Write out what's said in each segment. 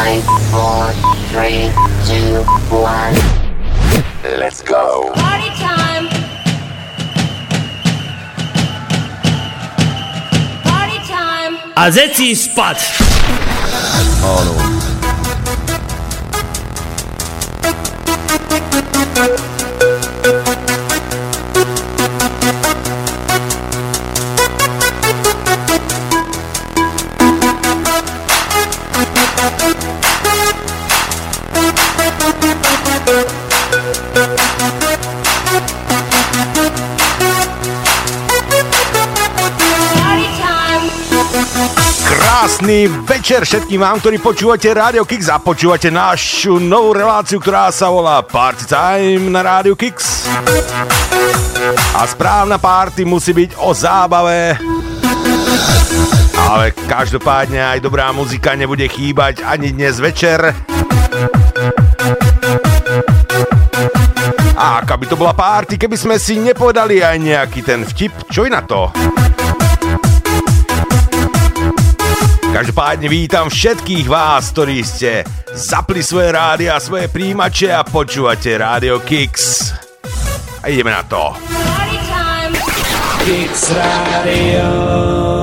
Five, four, three, two, one. Let's go. Party time. Party time. A zeci spať. Áno. Krásny večer všetkým vám, ktorí počúvate Radio Kix a počúvate našu novú reláciu, ktorá sa volá Party Time na Radio Kix. A správna party musí byť o zábave. Ale každopádne aj dobrá muzika nebude chýbať ani dnes večer. A aká by to bola party, keby sme si nepovedali aj nejaký ten vtip, čo je na to? Každopádne vítam všetkých vás, ktorí ste zapli svoje rádia a svoje príjimače a počúvate Radio Kix. A ideme na to. Kix Radio.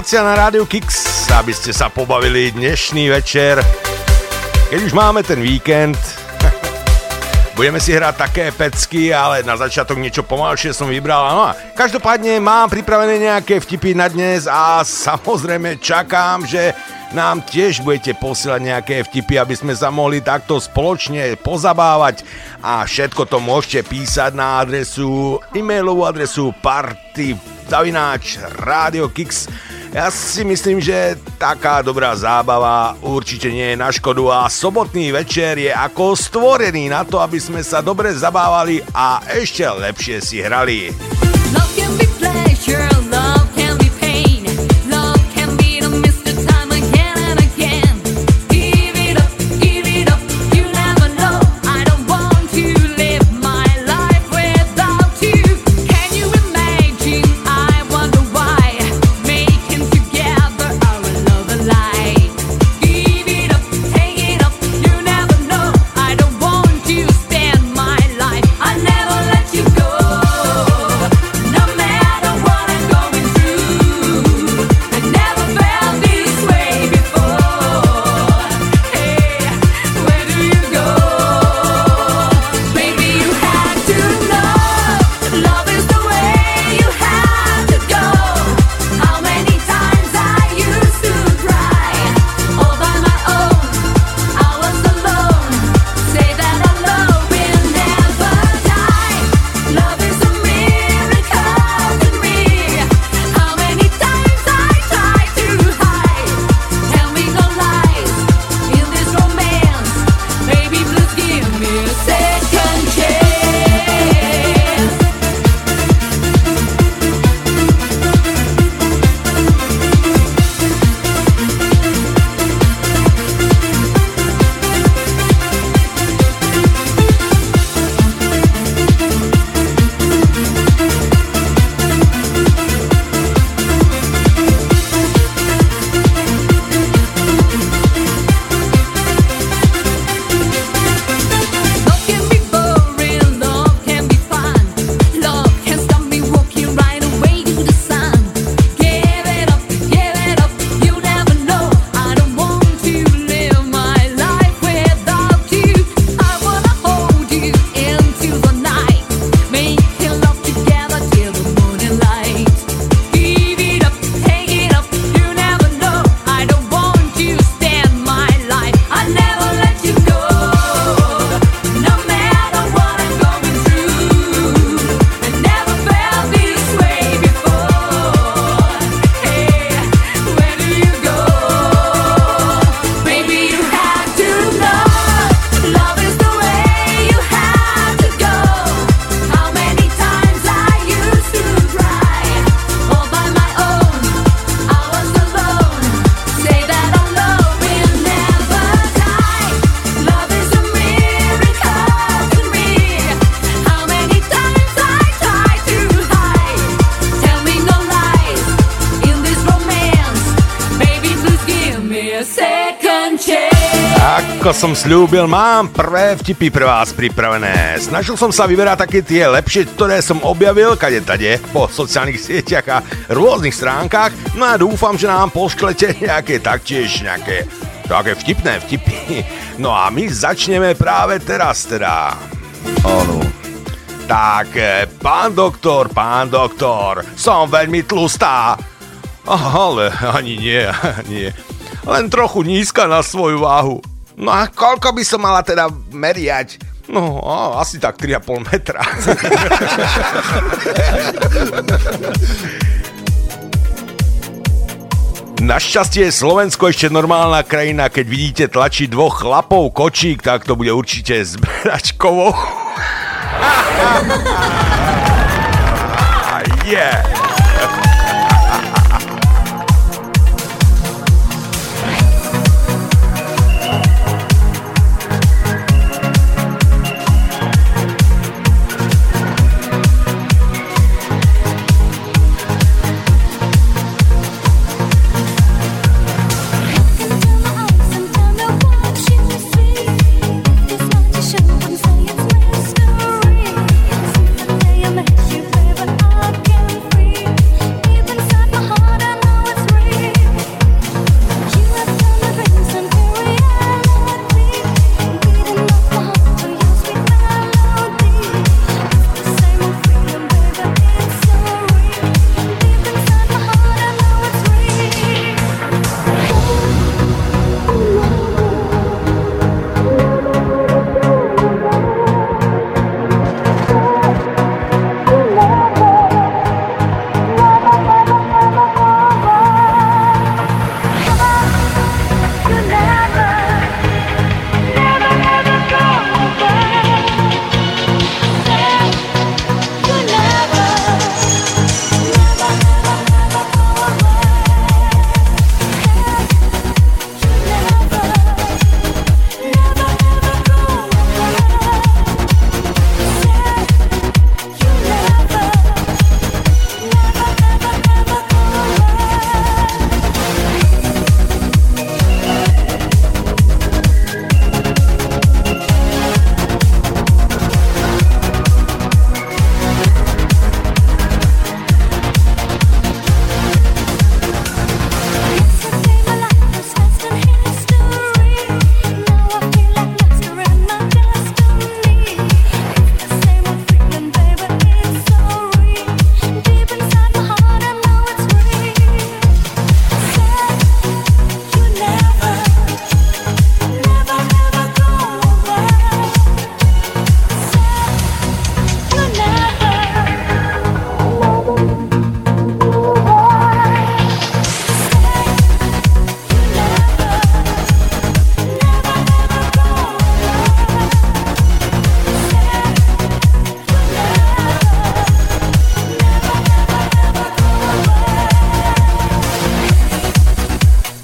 Relácia na Rádiu Kix, aby ste sa pobavili dnešný večer. Keď už máme ten víkend, budeme si hrať také pecky, ale na začiatok niečo pomalšie som vybral. No a každopádne mám pripravené nejaké vtipy na dnes a samozrejme čakám, že nám tiež budete posielať nejaké vtipy, aby sme sa mohli takto spoločne pozabávať a všetko to môžete písať na adresu, e-mailovú adresu party zavináč Radio ja si myslím, že taká dobrá zábava určite nie je na škodu a sobotný večer je ako stvorený na to, aby sme sa dobre zabávali a ešte lepšie si hrali. Love can be pleasure, love. Ako som slúbil, mám prvé vtipy pre vás pripravené. Snažil som sa vyberať také tie lepšie, ktoré som objavil kade tade po sociálnych sieťach a rôznych stránkach. No a dúfam, že nám pošklete nejaké taktiež nejaké také vtipné vtipy. No a my začneme práve teraz teda. Áno. Tak, eh, pán doktor, pán doktor, som veľmi tlustá. Ale ani nie, nie. Len trochu nízka na svoju váhu. No a koľko by som mala teda meriať? No, á, asi tak 3,5 metra. Našťastie je Slovensko ešte normálna krajina, keď vidíte tlačí dvoch chlapov kočík, tak to bude určite zberačkovo. Ah, yeah.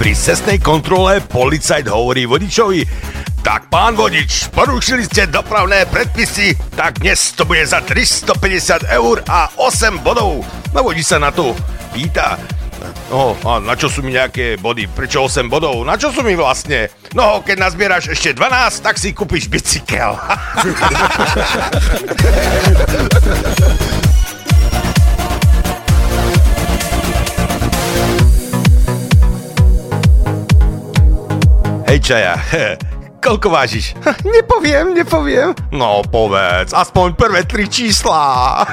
Kix cestnej kontrole policajt hovorí vodičovi tak pán vodič, porušili ste dopravné predpisy, tak dnes to bude za 350 eur a 8 bodov. No vodič sa na to pýta, No, a na čo sú mi nejaké body? Prečo 8 bodov? Na čo sú mi vlastne? No, keď nazbieraš ešte 12, tak si kúpiš bicykel. Hej čaja, koľko vážiš? Nepoviem, nepoviem. No povedz, aspoň prvé tri čísla.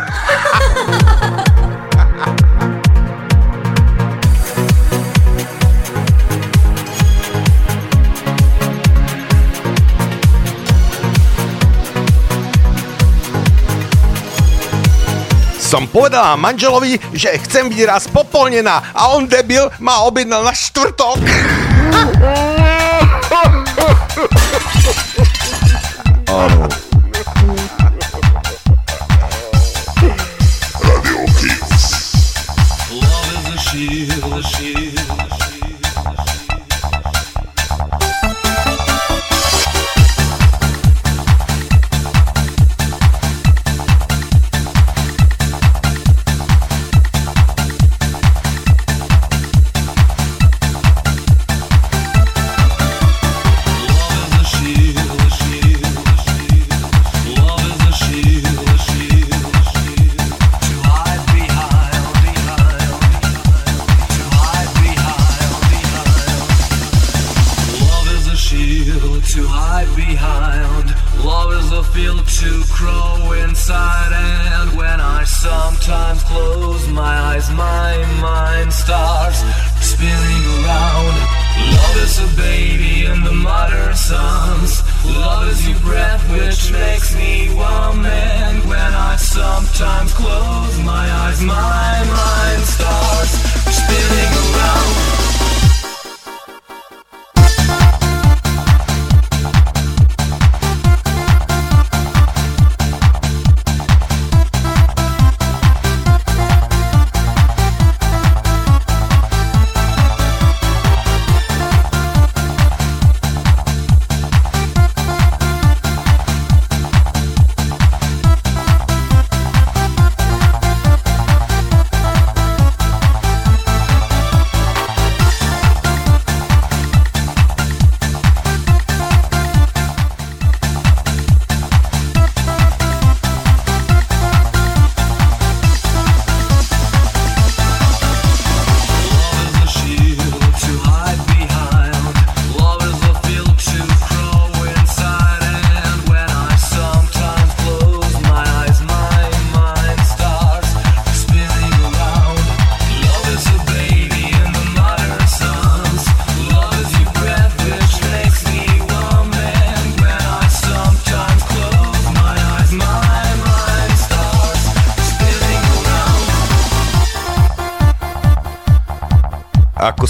Som povedala manželovi, že chcem byť raz popolnená a on debil ma objednal na štvrtok. Radio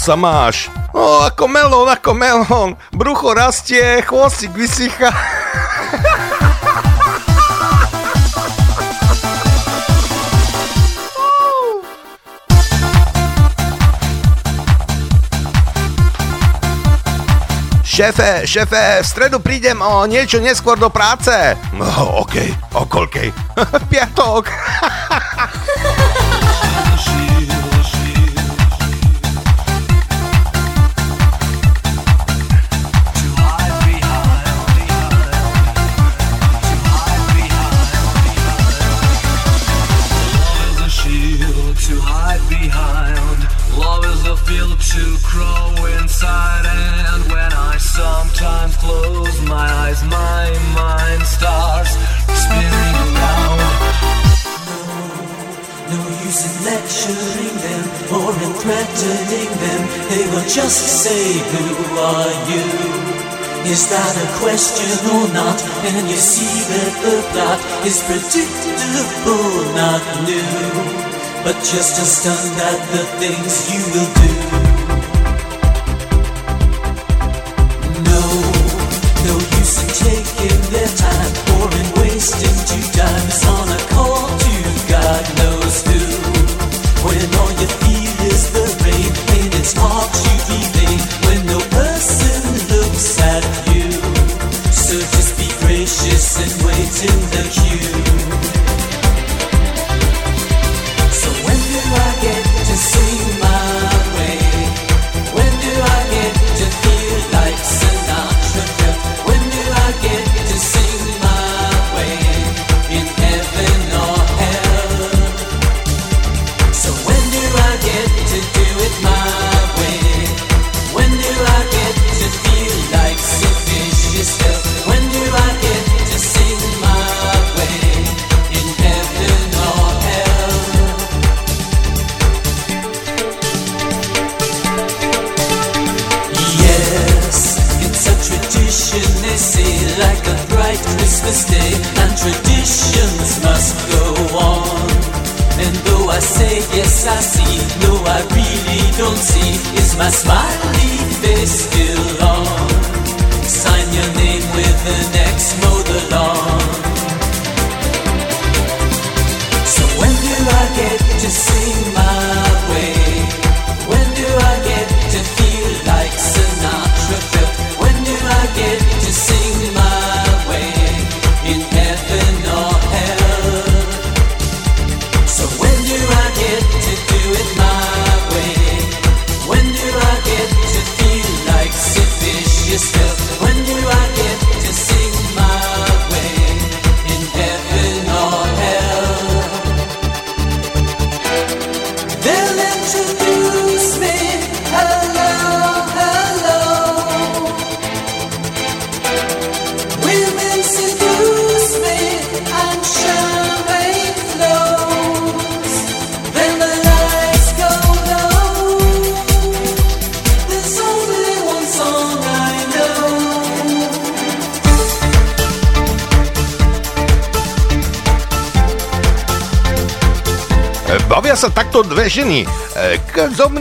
sa máš? No, ako melón, ako melón. Brucho rastie, chvostík vysycha. Šéfe, šéfe, v stredu prídem o niečo neskôr do práce. No, okej, o koľkej? Piatok. They will just say, Who are you? Is that a question or not? And you see that the plot is predictable, not new. But just stunned at the things you will do.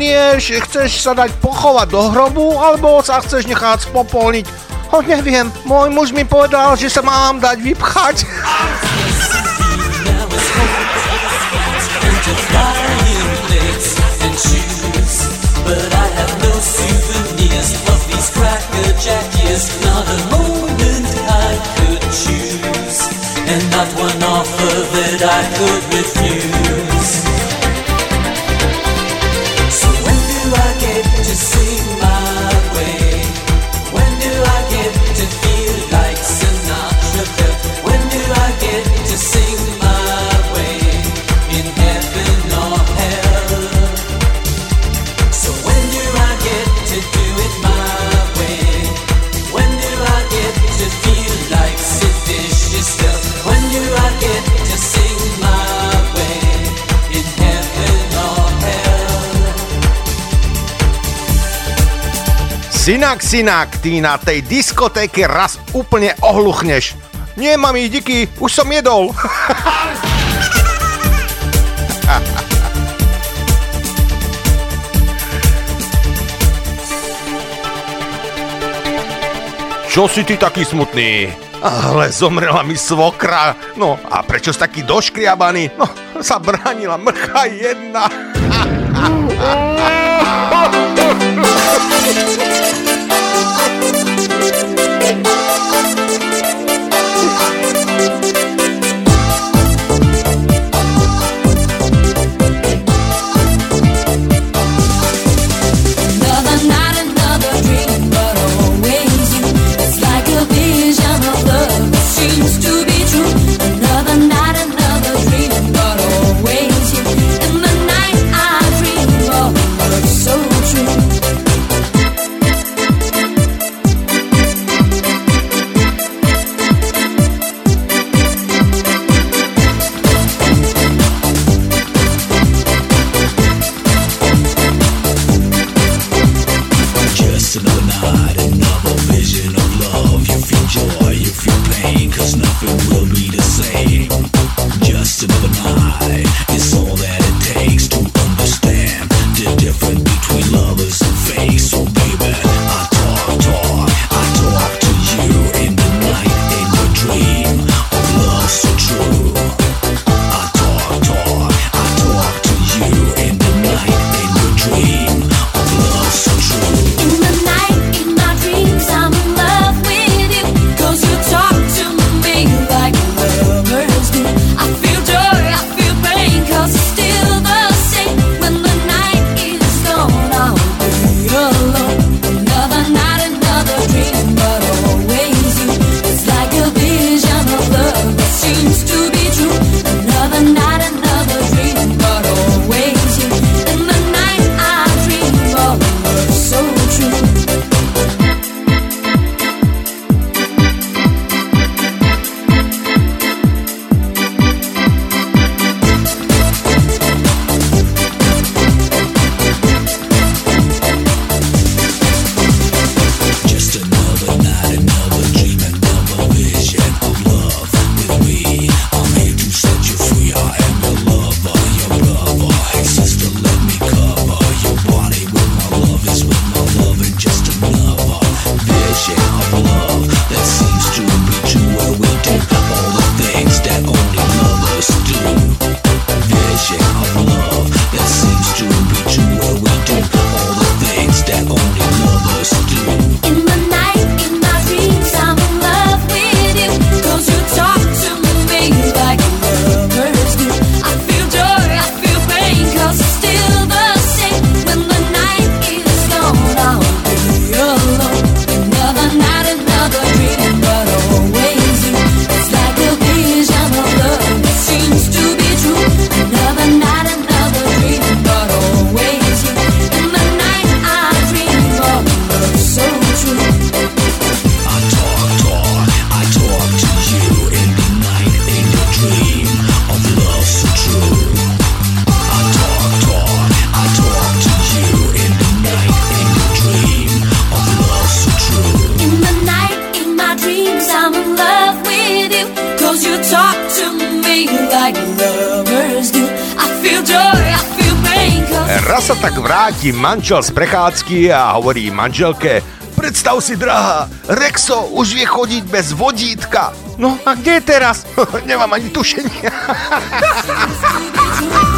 stanieš, chceš sa dať pochovať do hrobu, alebo sa chceš nechať spopolniť. Ho neviem, môj muž mi povedal, že sa mám dať vypchať. Of these cracker jack. Not a moment I could choose, and not one offer that I could refuse. Synak, synak, ty na tej diskotéke raz úplne ohluchneš. Nie, mami, díky, už som jedol. Čo si ty taký smutný? Ale zomrela mi svokra. No a prečo si taký doškriabaný? No, sa bránila mrcha jedna. Oh, letí manžel z prechádzky a hovorí manželke, predstav si, drahá, Rexo už vie chodiť bez vodítka. No a kde je teraz? Nemám ani tušenia.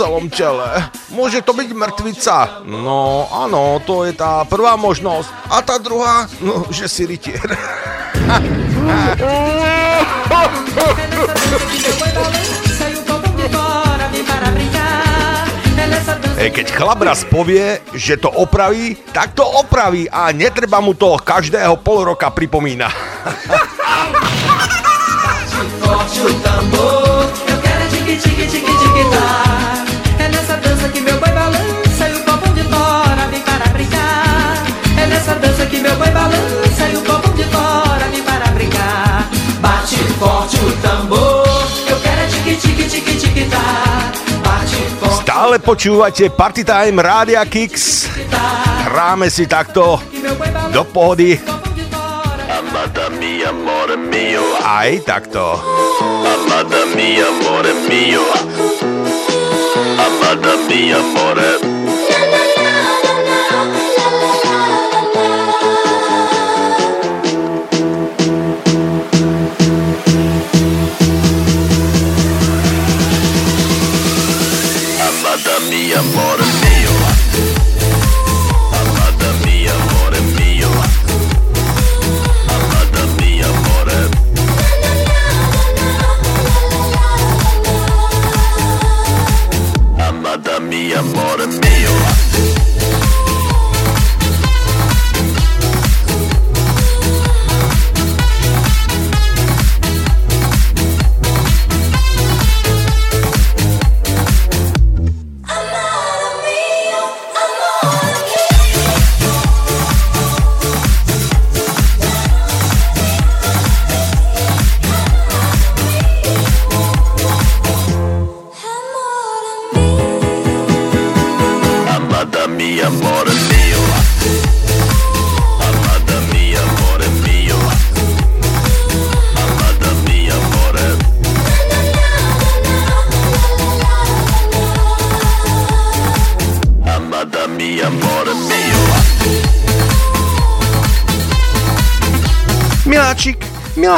celom tele. Môže to byť mŕtvica. No, áno, to je tá prvá možnosť. A tá druhá, no, že si rytier. Keď chlap raz povie, že to opraví, tak to opraví a netreba mu to každého pol roka pripomína. Stále počúvate Party Time Rádia Kicks. Hráme si takto do pohody. Aj takto. Amada mia, amore mio. Amada mia, amore mio.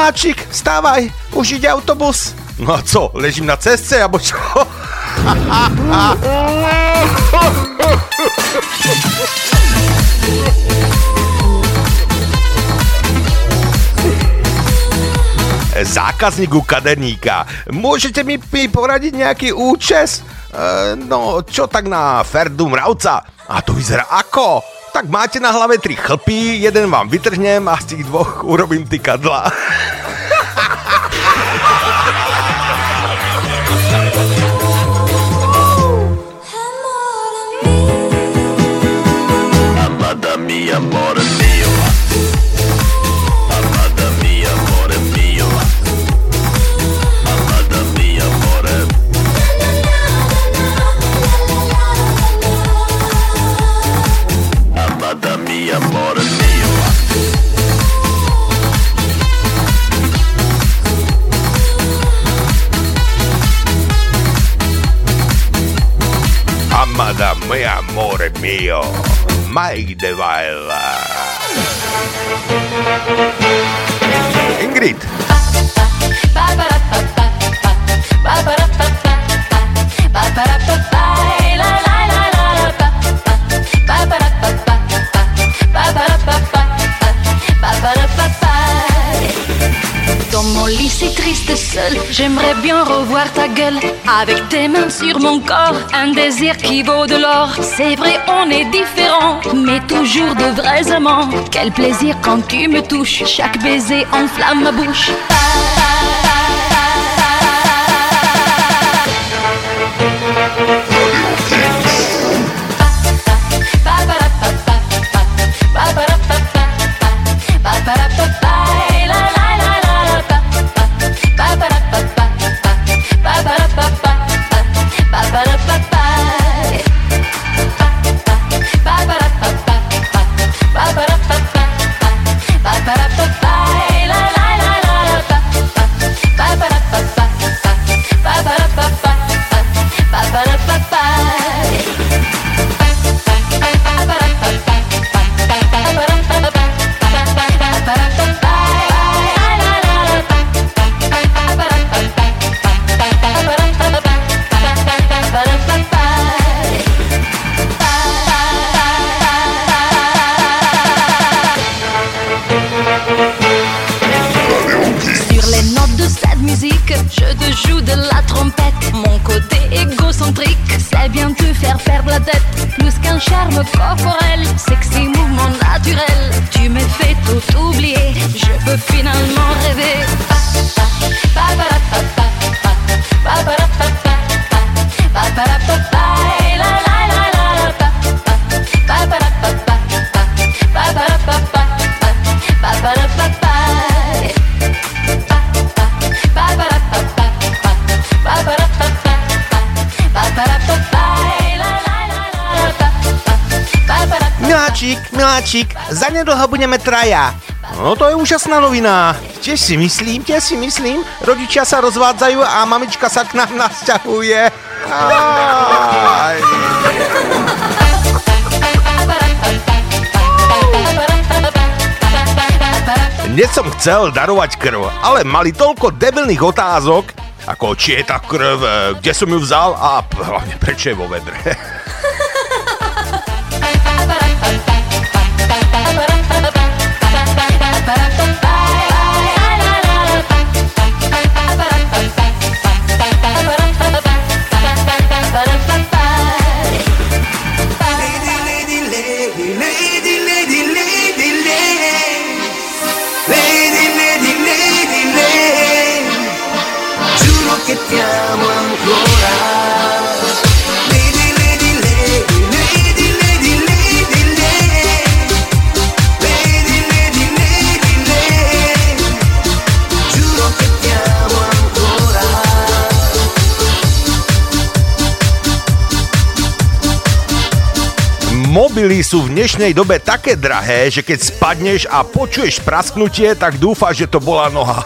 Miláčik, vstávaj, už ide autobus. No a co, ležím na cestce, alebo čo? Zákazník kaderníka, môžete mi, mi poradiť nejaký účes? E, no, čo tak na Ferdu Mravca? A to vyzerá ako? Tak máte na hlave tri chlpy, jeden vám vytrhnem a z tých dvoch urobím tykadla. Amada mia amore mio, Mike DeVille. Ingrid, Dans mon lit si triste seul, j'aimerais bien revoir ta gueule. Avec tes mains sur mon corps, un désir qui vaut de l'or. C'est vrai on est différents, mais toujours de vrais amants. Quel plaisir quand tu me touches, chaque baiser enflamme ma bouche zanedlho budeme traja. No to je úžasná novina. Tiež si myslím, tiež si myslím. Rodičia sa rozvádzajú a mamička sa k nám nasťahuje. Aj. Dnes som chcel darovať krv, ale mali toľko debilných otázok, ako či je tá krv, e, kde som ju vzal a hlavne prečo je vo vedre. Mobily sú v dnešnej dobe také drahé, že keď spadneš a počuješ prasknutie, tak dúfáš, že to bola noha.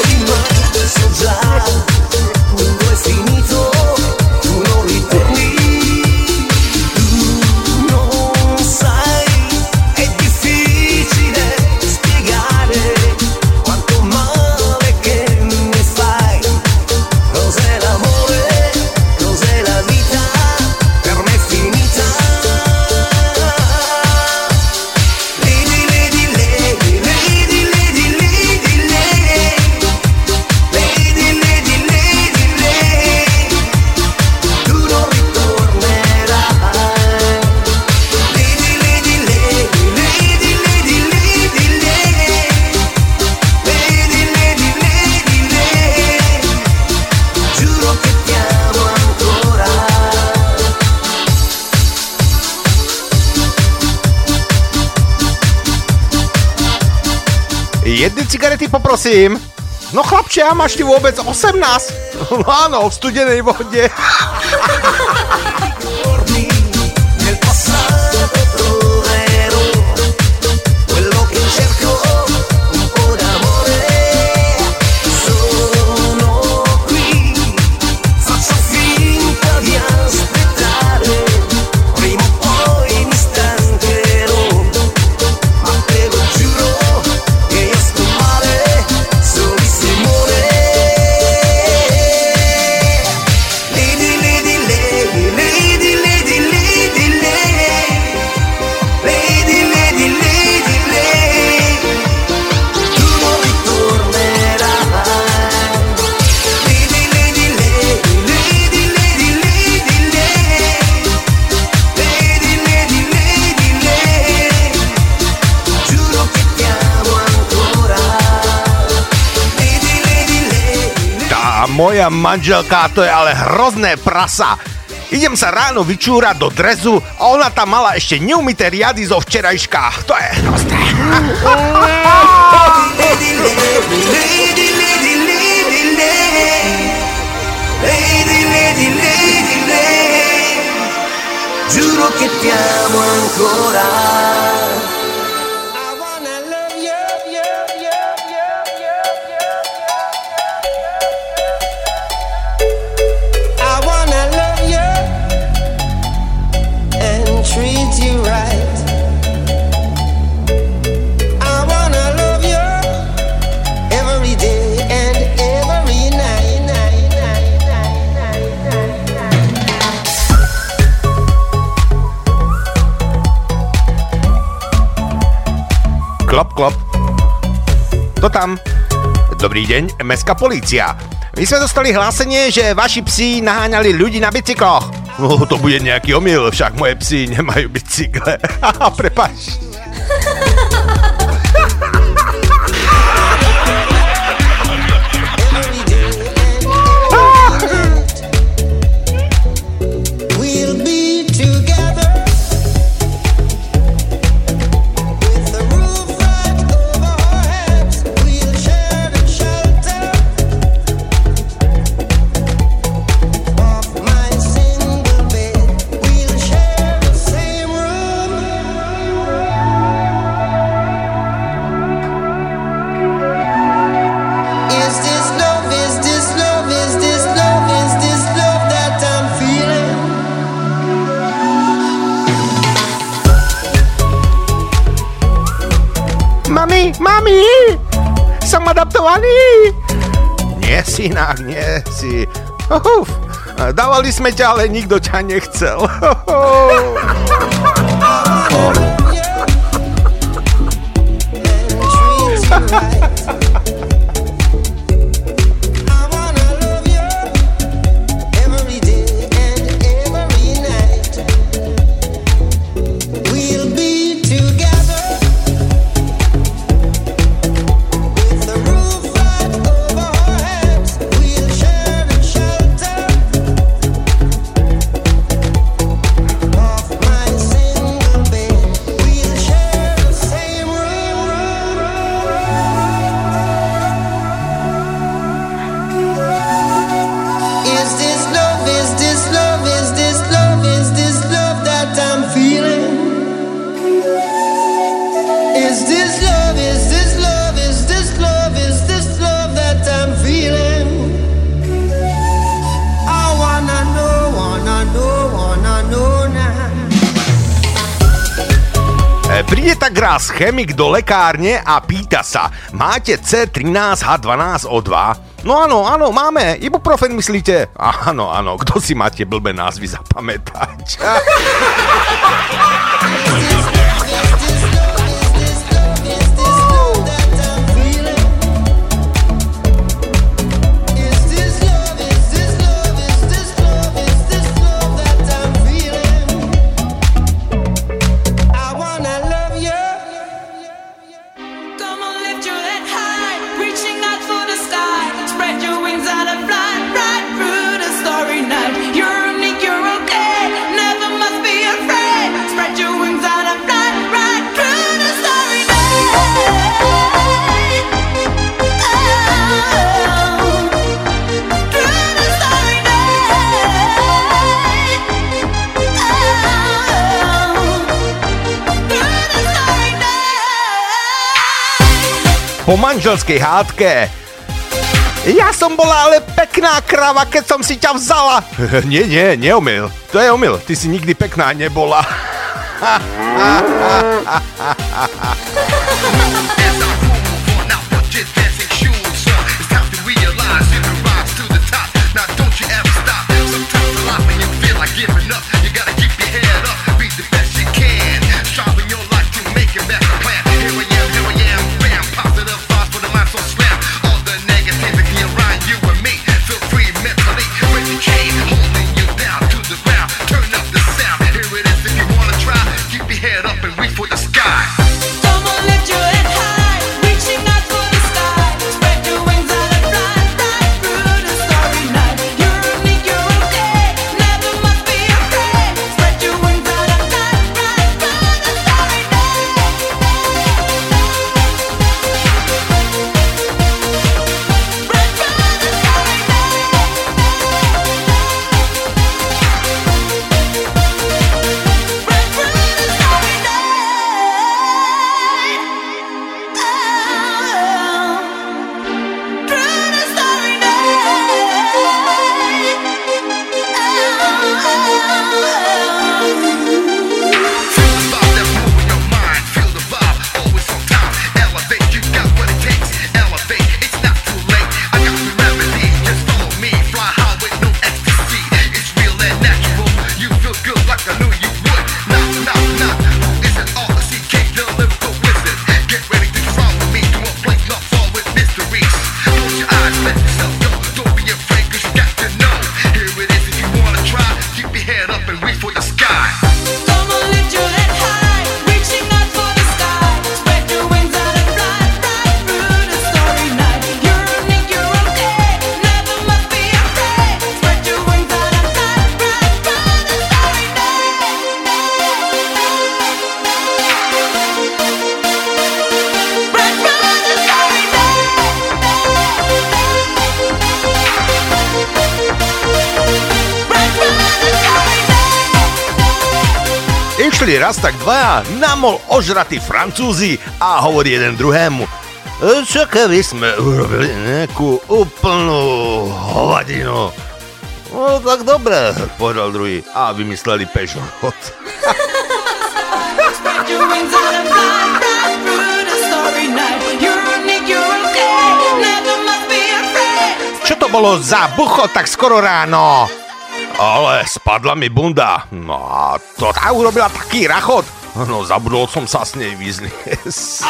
prosím? No chlapče, a máš ty vôbec 18? No áno, v studenej vode. moja manželka, to je ale hrozné prasa. Idem sa ráno vyčúrať do drezu a ona tam mala ešte neumité riady zo včerajška. To je hrozné. Giuro che ti amo ancora Kto tam? Dobrý deň, mestská polícia. My sme dostali hlásenie, že vaši psi naháňali ľudí na bicykloch. No, to bude nejaký omyl, však moje psi nemajú bicykle. Haha. adaptovaný? Nie, synák, nie si. Uf, dávali sme ťa, ale nikto ťa nechcel. chemik do lekárne a pýta sa, máte C13H12O2? No áno, áno, máme, ibuprofen myslíte? Áno, áno, kto si máte blbé názvy zapamätať? manželskej hádke. Ja som bola ale pekná krava, keď som si ťa vzala. nie, nie, neomyl. To je omyl. Ty si nikdy pekná nebola. raz tak dvaja na mol ožratí Francúzi a hovorí jeden druhému. "E, Čo keby sme urobili nejakú úplnú hovadinu? No tak dobre, povedal druhý a vymysleli afraid. Čo to bolo za bucho tak skoro ráno? Ale spadla mi bunda. No a to tá urobila taký rachot. No zabudol som sa s nej vyzliesť.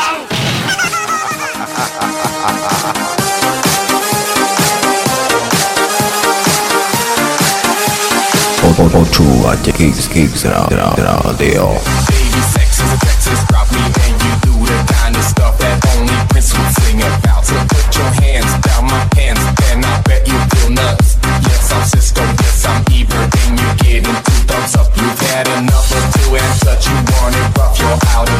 Počúvate Kix Kix Rádio. Baby, sex had enough of and touch. You want it rough, you're out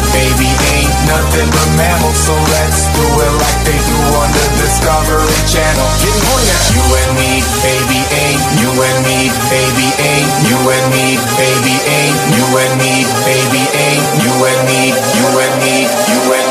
baby, ain't nothing but mammals, so let's do it like they do on the Discovery Channel. Getting horny now. You and me, baby, ain't. You and me, baby, ain't. You and me, baby, ain't. You and me, baby, ain't. You and me, you and me, you and me,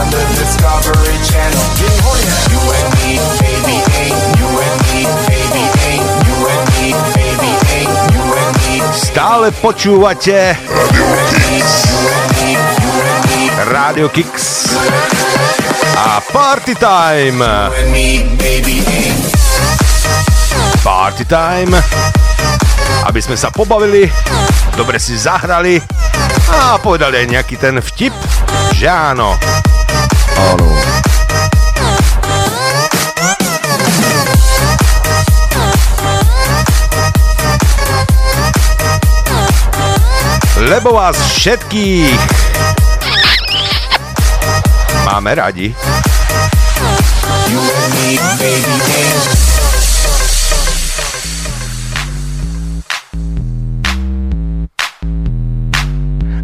on the Discovery Channel. Getting horny now. You and me, baby, ain't you and me, baby, ain't you and me, baby, ain't you and me. Stále počúvate Radio Kicks Radio Kix. A Party Time. Party Time. Aby sme sa pobavili, dobre si zahrali a povedali aj nejaký ten vtip, že áno. Áno. lebo vás všetkých máme radi.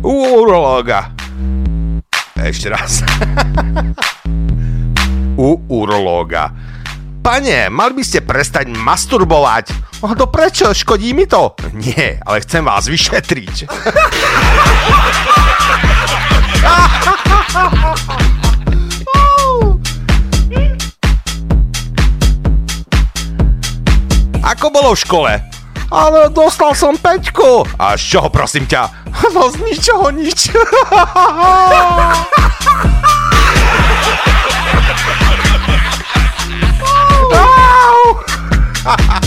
Urologa. Ešte raz. U urológa. Pane, mali by ste prestať masturbovať. Oh, no prečo? Škodí mi to? Nie, ale chcem vás vyšetriť. Ako bolo v škole? ale dostal som peťku. A z čoho prosím ťa? No z ničoho nič. Au!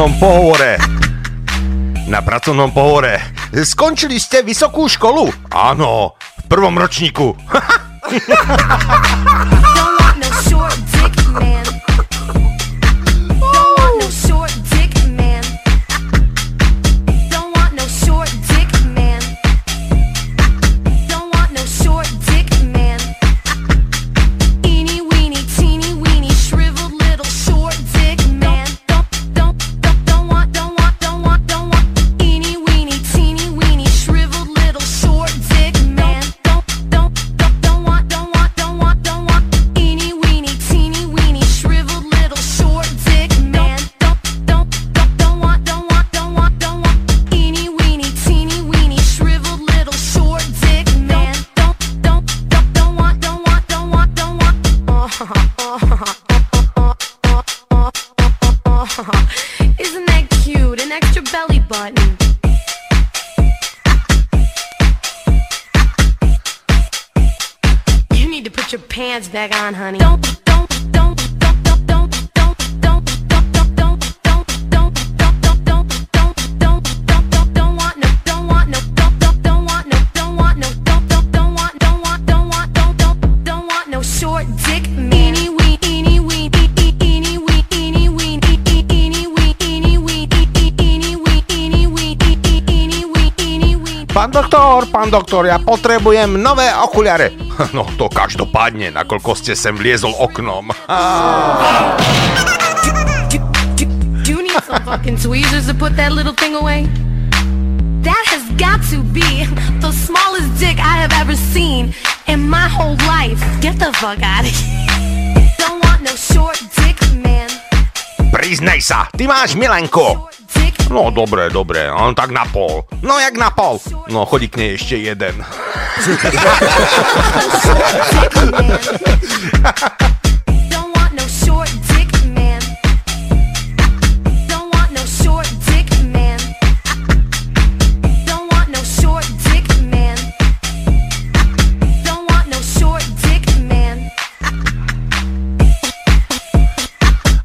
pracovnom pohovore. Na pracovnom pohovore. Skončili ste vysokú školu? Áno, v prvom ročníku. pán doktor, ja potrebujem nové okuliare. No to každopádne, nakoľko ste sem vliezol oknom. You need some fucking tweezers to put that little thing away? That has got to be the smallest dick I have ever seen in my whole life. Get the fuck out of here. Don't want no short dick, man. Priznaj sa, ty máš Milenko. No dobre, dobre, on tak na pol. No jak na pol? No chodí k nej ešte jeden. No no no.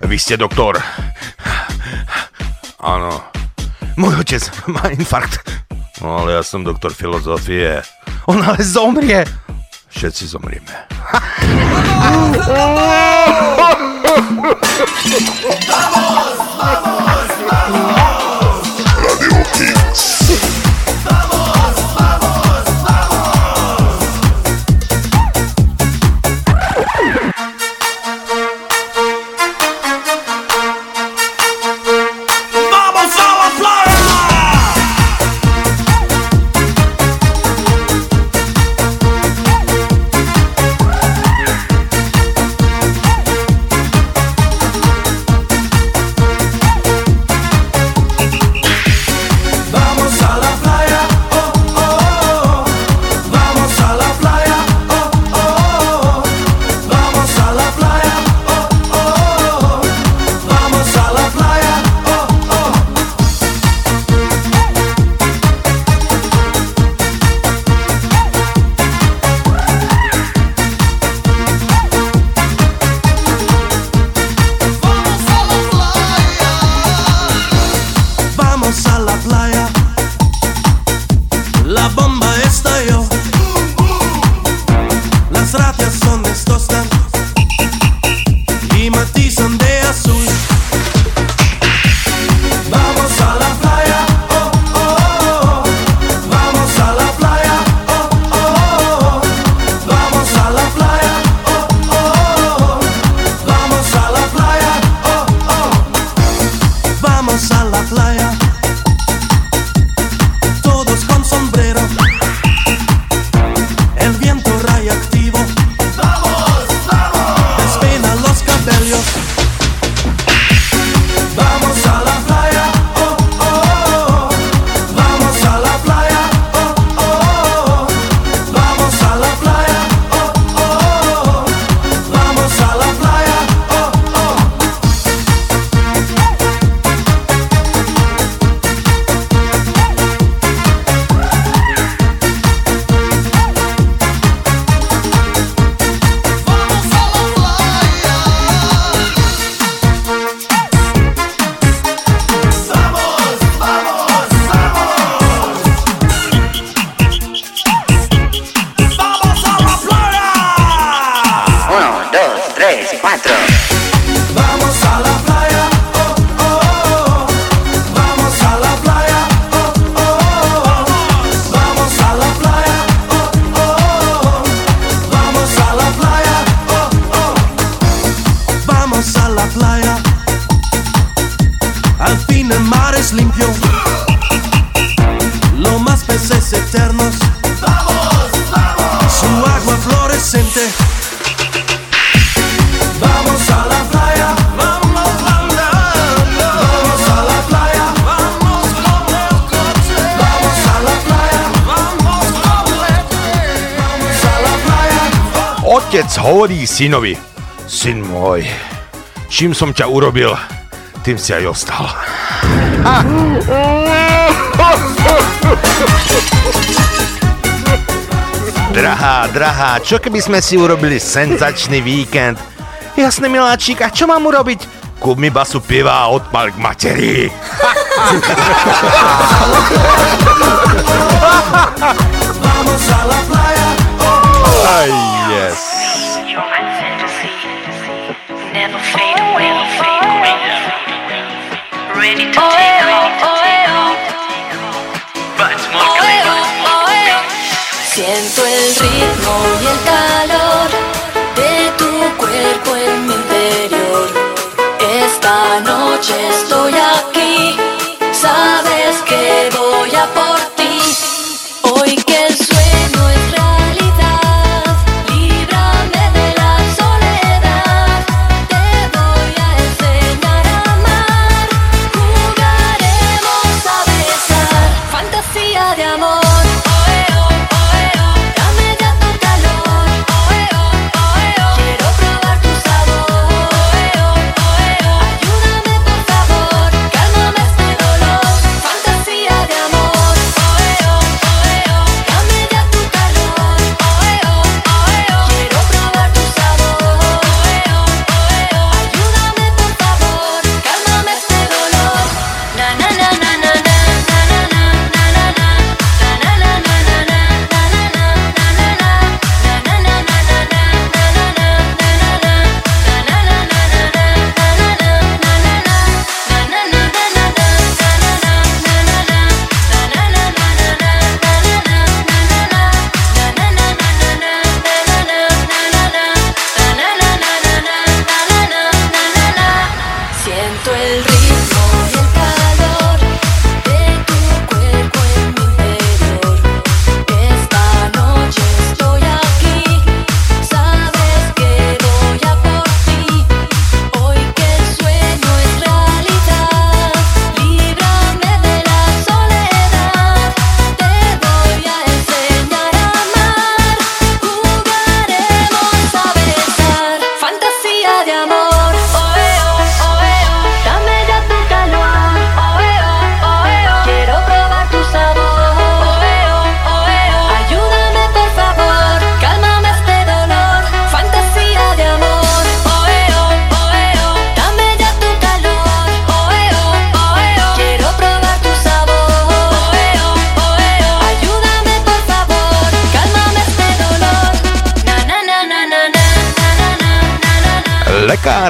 Vy ste doktor. Áno. Môj otec má infarkt. No ale ja som doktor filozofie. On ale zomrie. Všetci zomrieme. ¡Vamos synovi. Syn môj, čím som ťa urobil, tým si aj ostal. Ha! Drahá, drahá, čo keby sme si urobili senzačný víkend? Jasne, miláčik, a čo mám urobiť? Kúp mi basu piva a odpal k materi. Vamos a la playa, Aj, Oh, oh, oh, Siento el ritmo y el calor de tu cuerpo en mi interior. Esta noche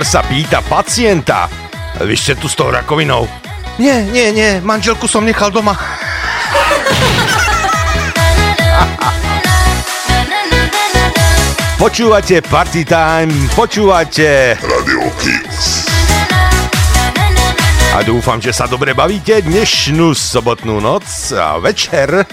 Sa pýta pacienta. Vy ste tu s tou rakovinou? Nie, nie, nie, manželku som nechal doma. Počúvate Party Time, počúvate Radio Kicks. A dúfam, že sa dobre bavíte dnešnú sobotnú noc a večer.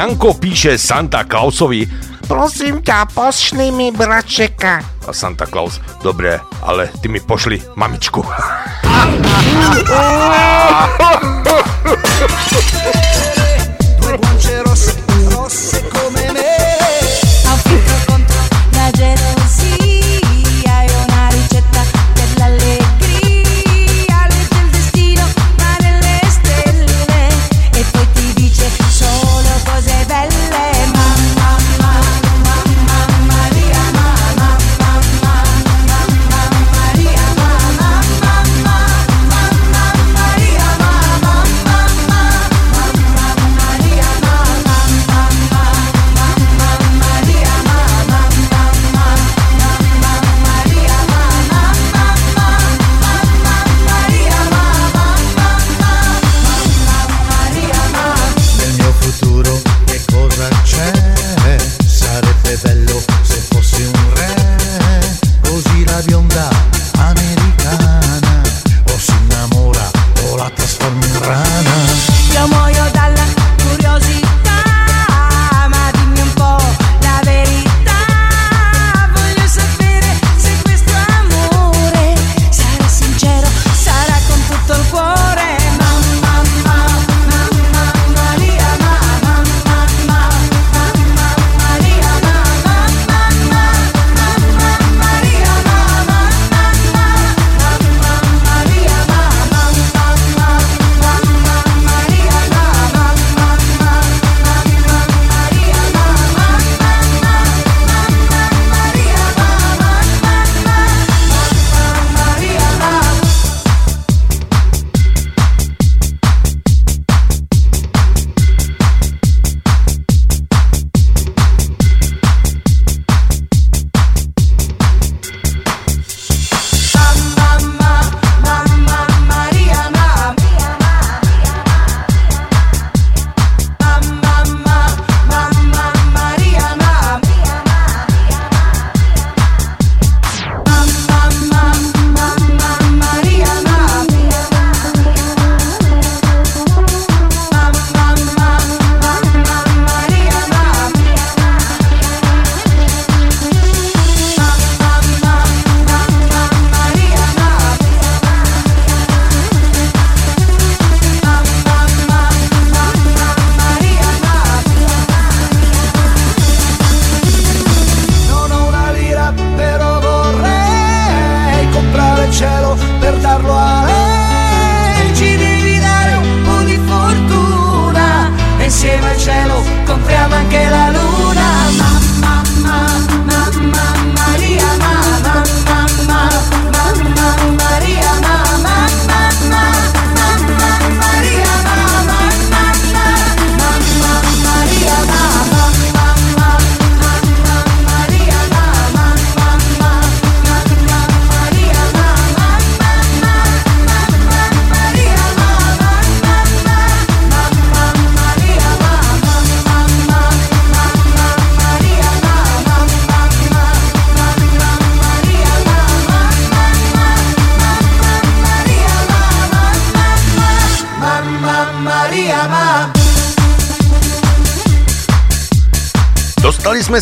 Janko píše Santa Clausovi Prosím ťa, pošli mi bračeka. A Santa Claus, dobre, ale ty mi pošli mamičku.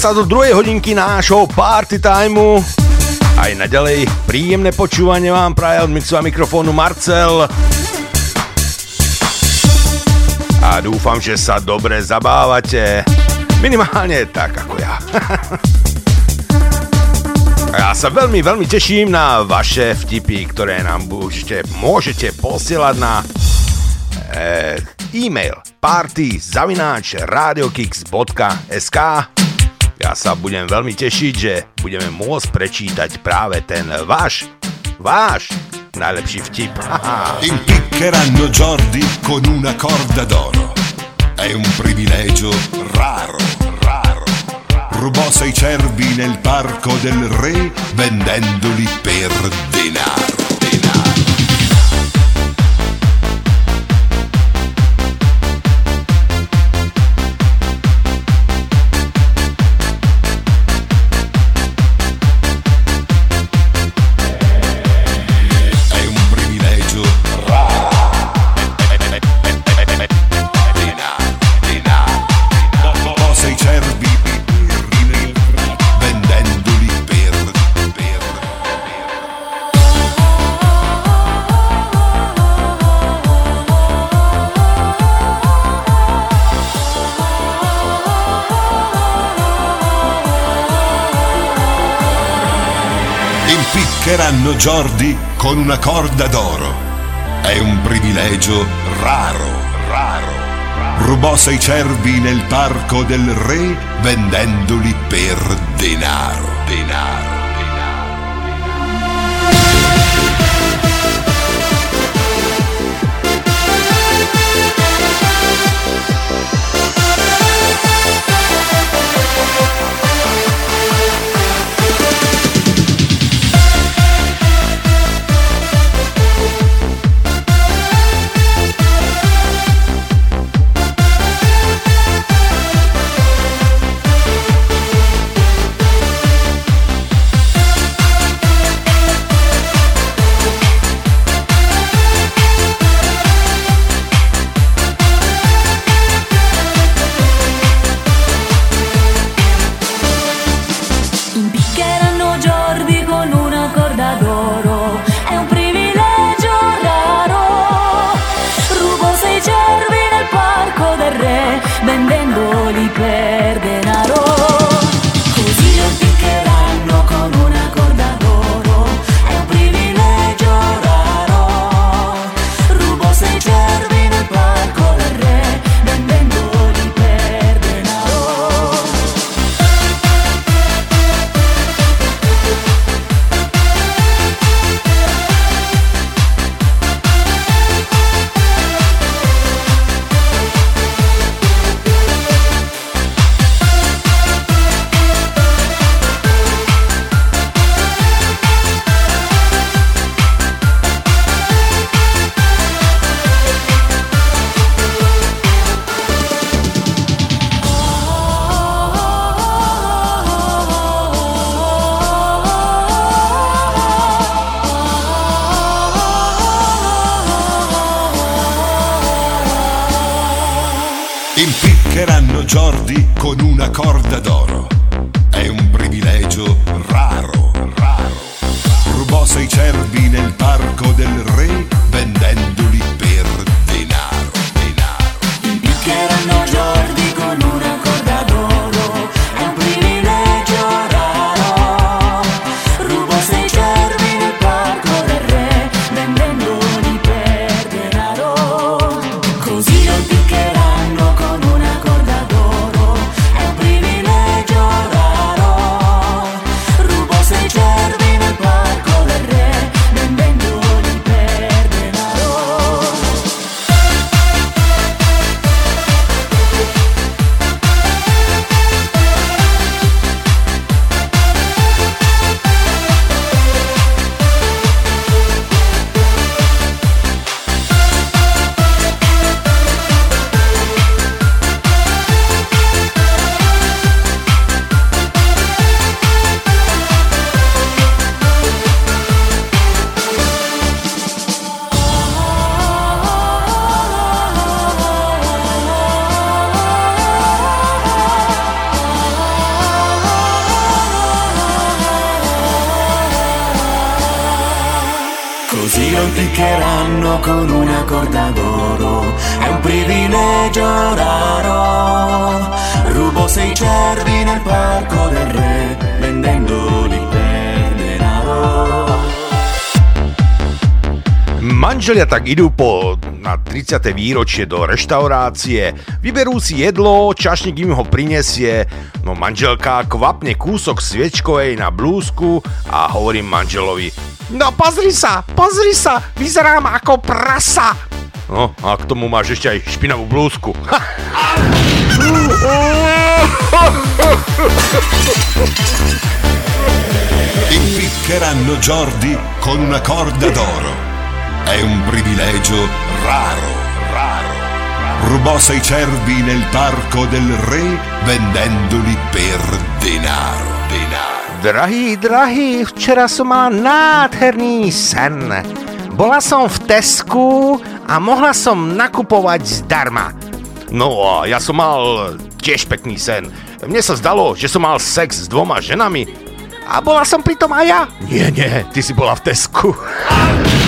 sa do druhej hodinky nášho party timeu. Aj naďalej príjemné počúvanie vám praje od mixu a mikrofónu Marcel. A dúfam, že sa dobre zabávate. Minimálne tak ako ja. Ja sa veľmi, veľmi teším na vaše vtipy, ktoré nám môžete, môžete posielať na e, e-mail party radiokix.sk Ja sa budem veľmi tešiť, že budeme môcť prečítať práve ten váš, váš najlepší vtip. Impiccheranno Jordi con una corda d'oro. È un privilegio raro, raro. Rubò sei cervi nel parco del re vendendoli per denaro. Impiccheranno Jordi con una corda d'oro. È un privilegio raro, raro. Rubò sei cervi nel parco del re vendendoli per denaro, denaro. Impiccheranno tak idú po na 30. výročie do reštaurácie, vyberú si jedlo, čašník im ho prinesie, no manželka kvapne kúsok sviečkovej na blúzku a hovorím manželovi No pozri sa, pozri sa, vyzerám ako prasa. No a k tomu máš ešte aj špinavú blúzku. Impiccheranno Jordi con una corda d'oro. È un privilegio raro, raro. Rubò sei cervi nel parco del re vendendoli per denaro, denaro. Drahý, drahý, včera som mala nádherný sen. Bola som v Tesku a mohla som nakupovať zdarma. No a ja som mal tiež pekný sen. Mne sa zdalo, že som mal sex s dvoma ženami. A bola som pritom aj ja? Nie, nie, ty si bola v Tesku.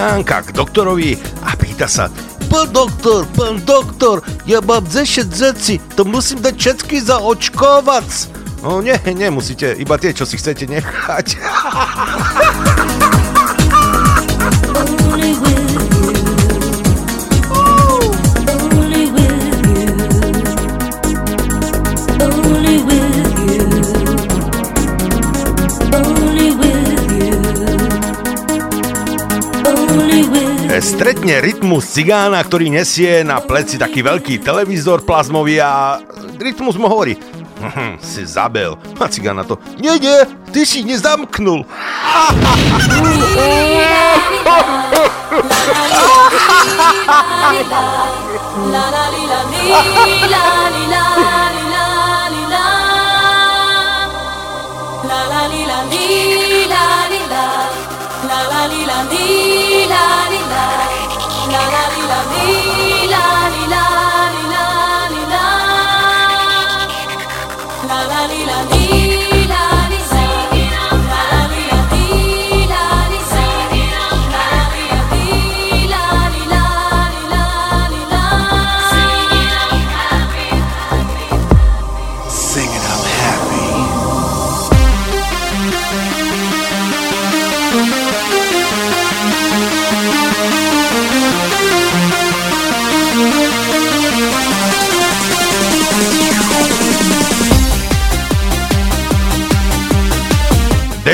cigánka k doktorovi a pýta sa Pán doktor, pán doktor, ja mám 10 zeci, to musím dať všetky zaočkovať. No nie, nemusíte, iba tie, čo si chcete nechať. Stretne rytmus cigána, ktorý nesie na pleci taký veľký televízor plazmový a rytmus mu hovorí "Mhm, si zabil. A cigán to, nie, nie, ty si nezamknul. La la li la li la la la la la la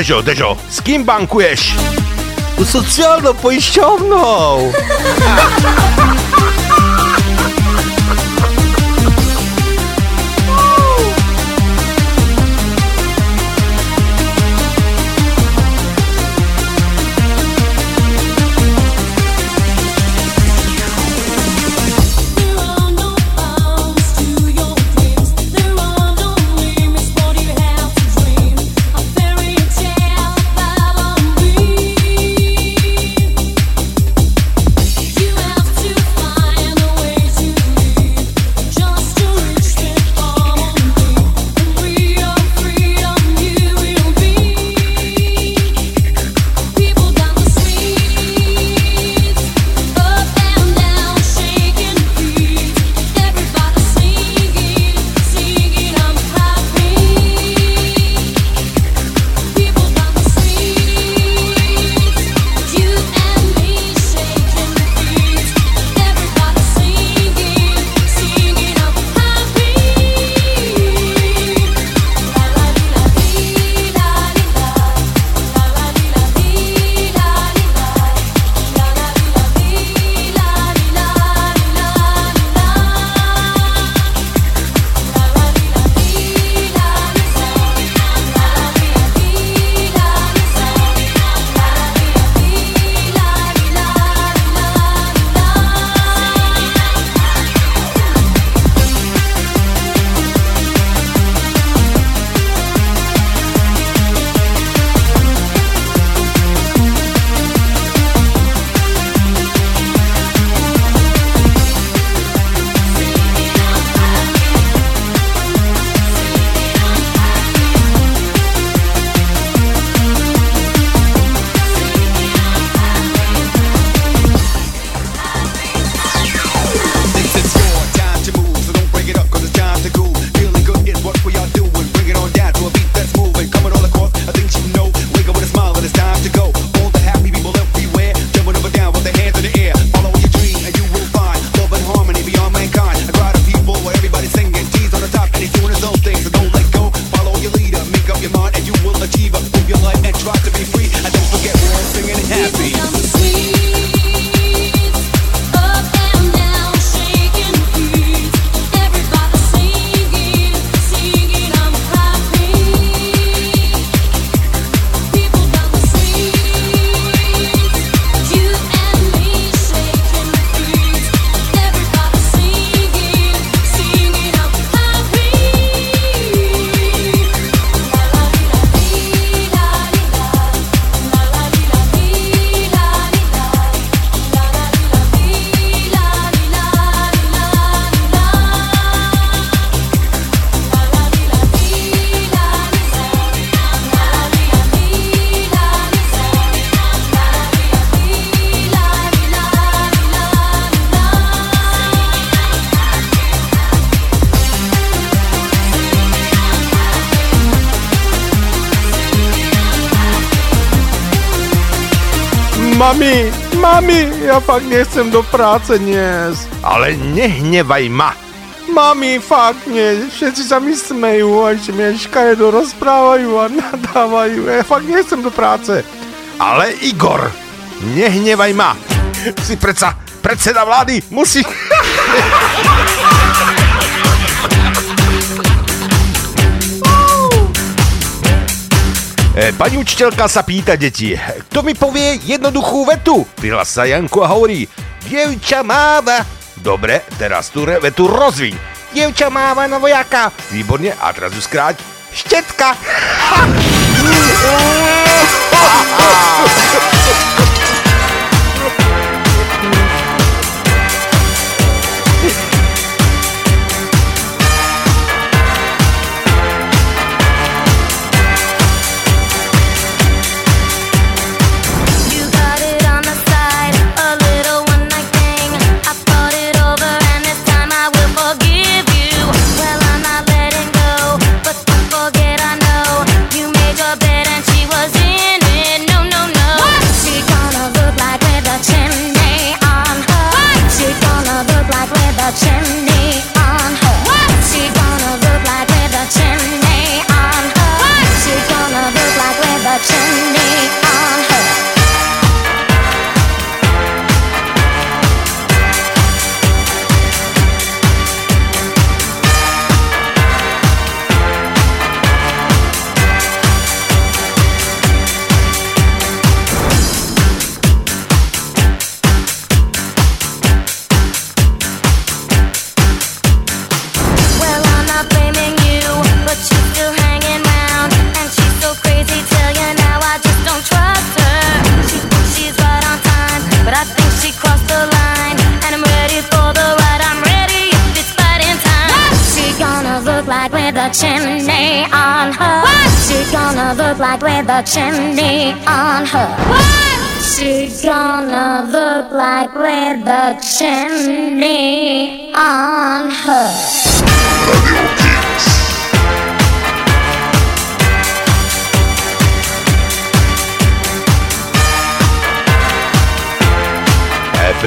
Dezio, Dezio, z kim bankujesz? Socjalno-pojściowną! ja fakt nechcem do práce dnes. Ale nehnevaj ma. Mami, fakt nie, všetci sa mi smejú a ešte mi škaredo rozprávajú a nadávajú. Ja fakt nechcem do práce. Ale Igor, nehnevaj ma. Si predsa predseda vlády, musí... E, Pani učiteľka sa pýta deti, kto mi povie jednoduchú vetu? Prihlas sa Janku a hovorí, dievča máva. Dobre, teraz tú vetu rozviň. Dievča máva na vojaka. Výborne, a teraz ju skráť. Štetka. Ha!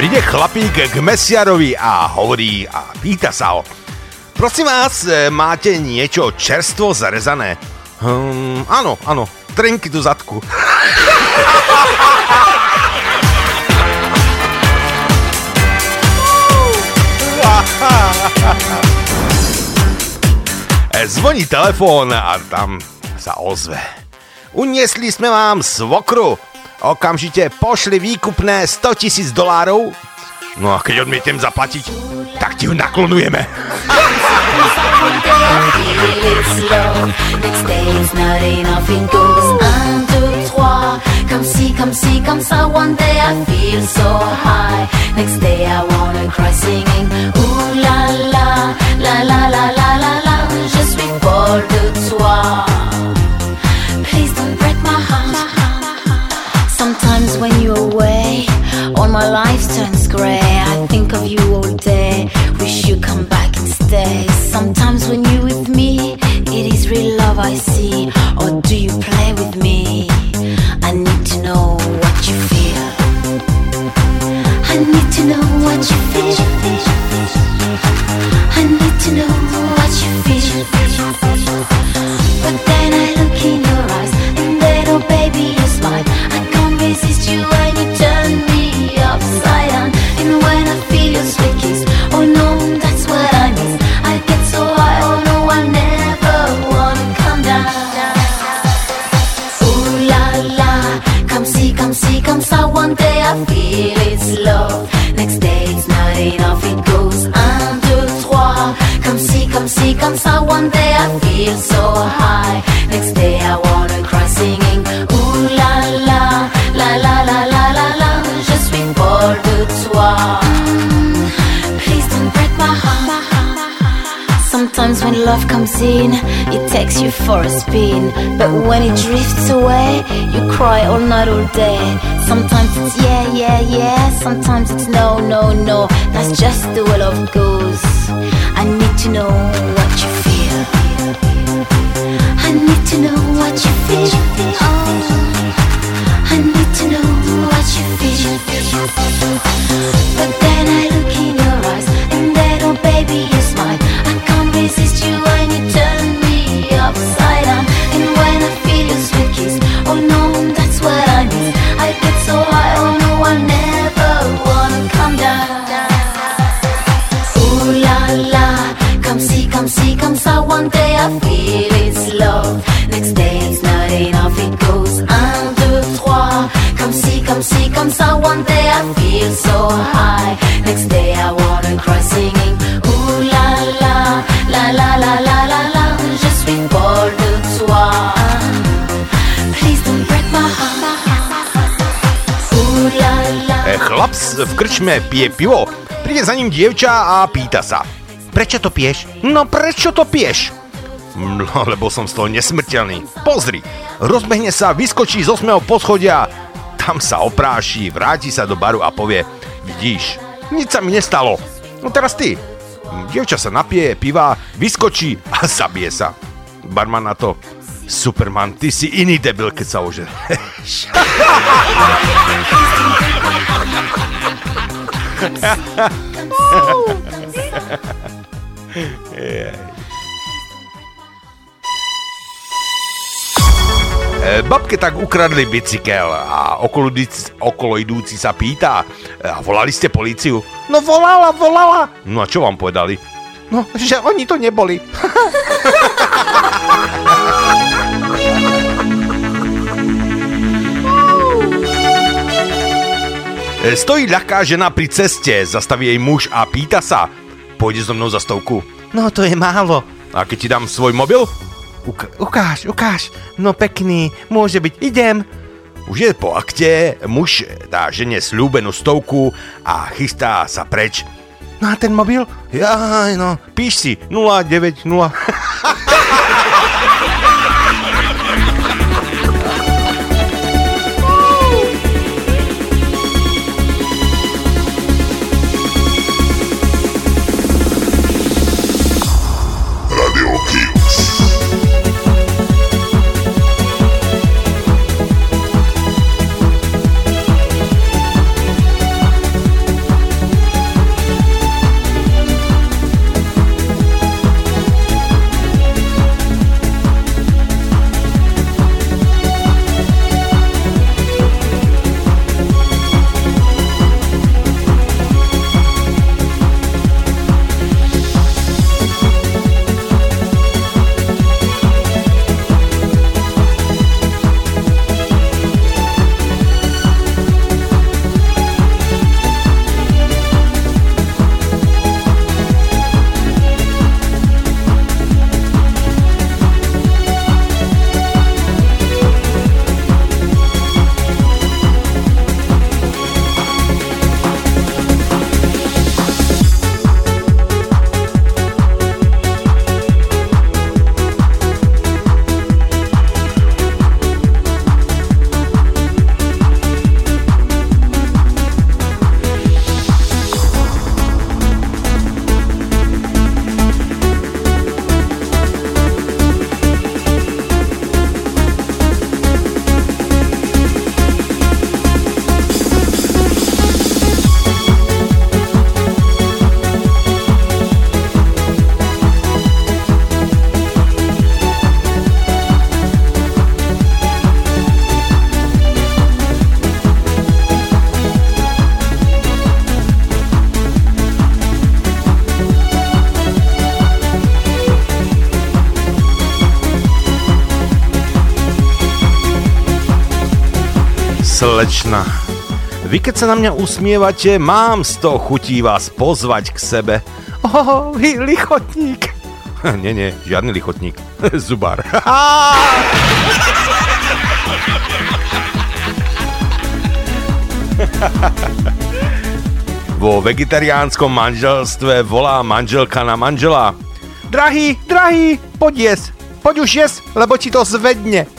Príde chlapík k mesiarovi a hovorí a pýta sa ho. Prosím vás, e, máte niečo čerstvo zarezané? Hm, áno, áno, trenky do zadku. E, Zvoní telefón a tam sa ozve. Uniesli sme vám svokru. Okamžite pošli výkupné 100 tisíc dolárov. No a keď odmietem zaplatiť, tak ti ju naklonujeme. Come see, come see, come ça. One day I feel so high. Next day I wanna cry singing. Ooh la la, la la la la la la. Je suis folle de toi. Please don't break. Sometimes when you're away, all my life turns grey. I think of you all day. Wish you'd come back and stay. Sometimes when you're with me, it is real love I see. Or do you play with me? I need to know what you feel. I need to know what you feel. I need to know what you feel. But then I look in day I feel so high, next day I wanna cry singing. Ooh la la, la la la la la la. Je suis folle de toi. Please don't break my heart. Sometimes when love comes in, it takes you for a spin. But when it drifts away, you cry all night, all day. Sometimes it's yeah, yeah, yeah. Sometimes it's no, no, no. That's just the way love goes. I need to know what you But then I look in Ooh la la, la la la la la la. Je suis folle de toi. Please don't break my heart. Ooh la la. E, Chlap v krčme pije pivo, príde za ním dievča a pýta sa. Prečo to piješ? No prečo to piješ? No, lebo som z toho nesmrteľný. Pozri, rozbehne sa, vyskočí z 8. poschodia, tam sa opráši, vráti sa do baru a povie, vidíš, nič sa mi nestalo. No teraz ty. Dievča sa napije piva, vyskočí a zabije sa. Barman na to, Superman, ty si iný debil, keď sa ože. E, Babke tak ukradli bicykel a okolo, okolo idúci sa pýta, a volali ste políciu? No volala, volala. No a čo vám povedali? No, že oni to neboli. E, Stojí ľahká žena pri ceste, zastaví jej muž a pýta sa, pôjde so mnou za stovku. No to je málo. A keď ti dám svoj mobil? Uk- ukáž, ukáž. No pekný, môže byť, idem. Už je po akte, muž dá žene slúbenú stovku a chystá sa preč. No a ten mobil? Jaj, no, píš si 090. slečna. Vy keď sa na mňa usmievate, mám z toho chutí vás pozvať k sebe. Oh, vy lichotník. nie, nie, žiadny lichotník. Zubár. Vo vegetariánskom manželstve volá manželka na manžela. Drahý, drahý, poď jes, poď už jes, lebo ti to zvedne.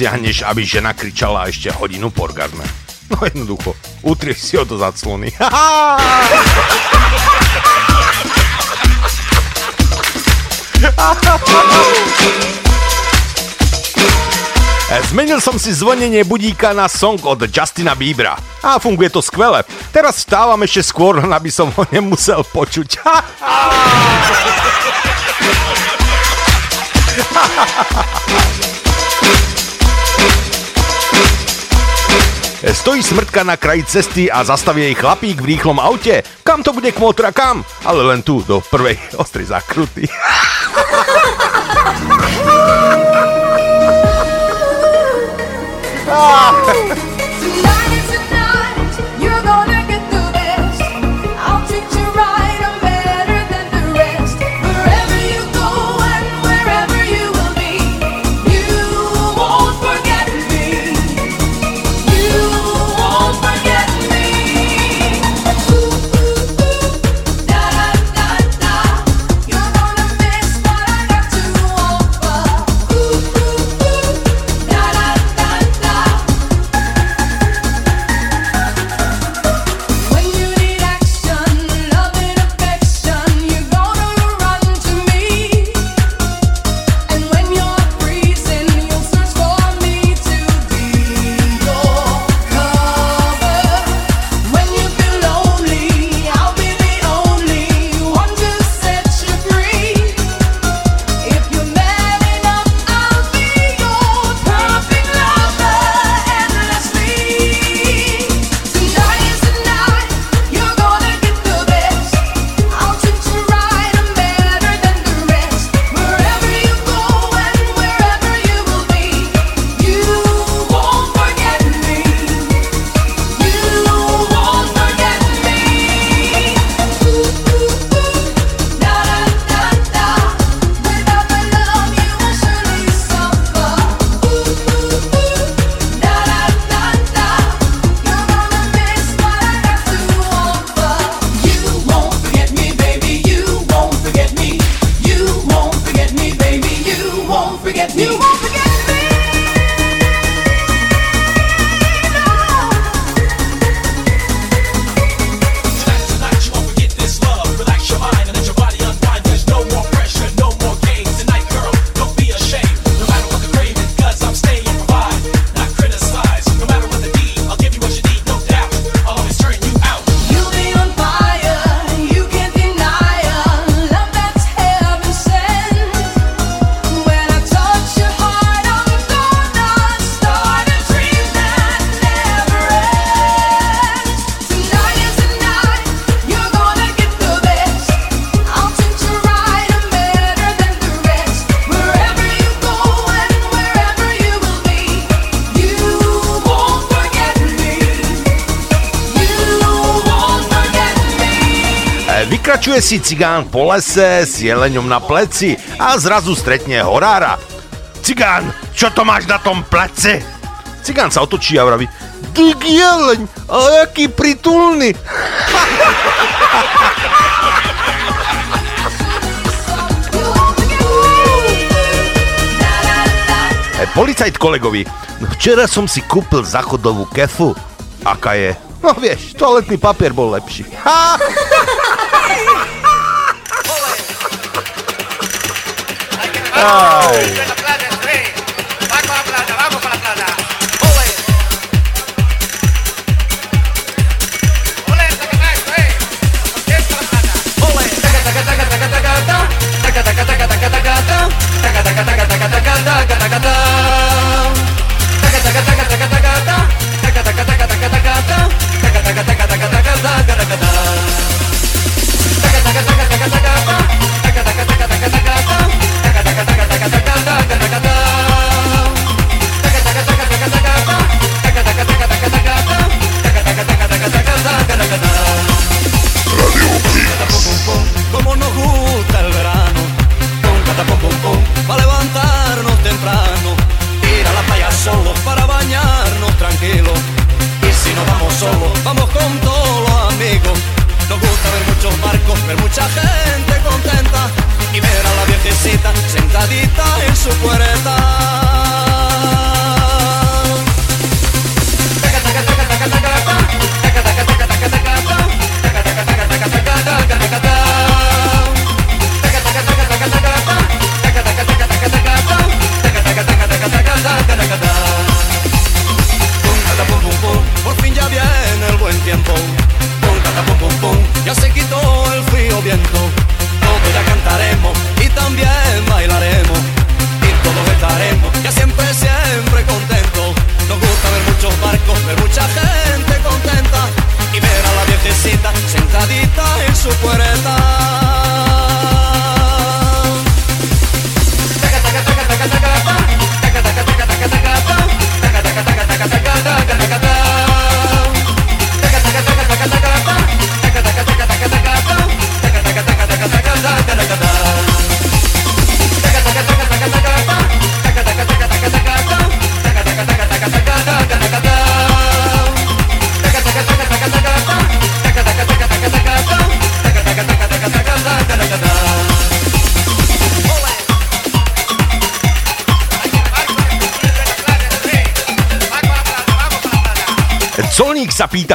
Dosiahneš, aby žena kričala ešte hodinu po orgazme? No jednoducho, utrieš si ho do zaclony. Zmenil som si zvonenie budíka na song od Justina Biebera. A funguje to skvele. Teraz vstávam ešte skôr, aby som ho nemusel počuť. Stojí smrtka na kraji cesty a zastaví jej chlapík v rýchlom aute. Kam to bude kmotra kam? Ale len tu, do prvej ostrej zákruty. You're Si cigán po lese s jeleňom na pleci a zrazu stretne horára. Cigán, čo to máš na tom plece? Cigán sa otočí a vraví, Dík jeleň, a aký pritulný. Policajt kolegovi, "No včera som si kúpil zachodovú kefu. Aká je? No vieš, toaletný papier bol lepší. Ha! Aj.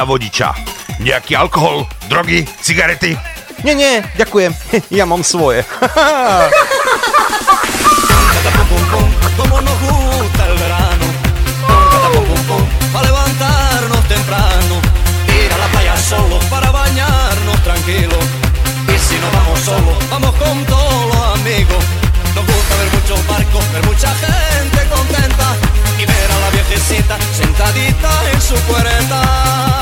Pýta vodiča. Nejaký alkohol, drogy, cigarety? Nie, nie, ďakujem. Ja mám svoje. Solo para bañarnos tranquilos. Y si no vamos solos, vamos con todos los amigos. Nos gusta ver muchos barcos, ver mucha gente contenta y ver a la viejecita sentadita en su puerta.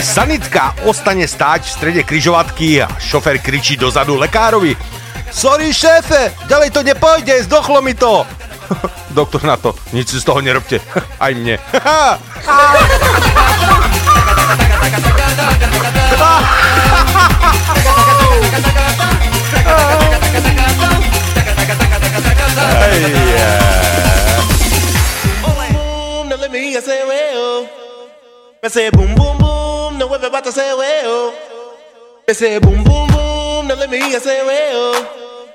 Sanitka ostane stáť v strede kryžovatky a šofer kričí dozadu lekárovi. Sorry šéfe, ďalej to nepôjde, zdochlo mi to. Doktor na to, nič si z toho nerobte, aj mne. me say well. I say boom boom now everybody say well. I say boom boom boom, now let me hear say well.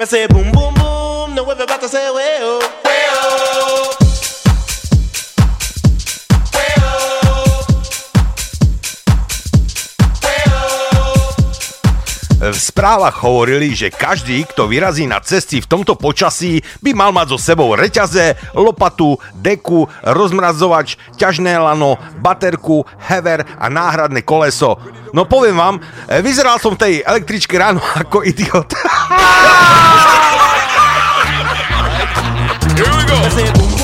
I say boom boom boom, now everybody say well. Well. V správach hovorili, že každý, kto vyrazí na cesty v tomto počasí, by mal mať so sebou reťaze, lopatu, deku, rozmrazovač, ťažné lano, baterku, hever a náhradné koleso. No poviem vám, e, vyzeral som v tej električke ráno ako idiot. Here we go.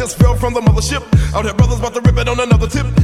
Just fell from the mothership. Out here, brothers about to rip it on another tip.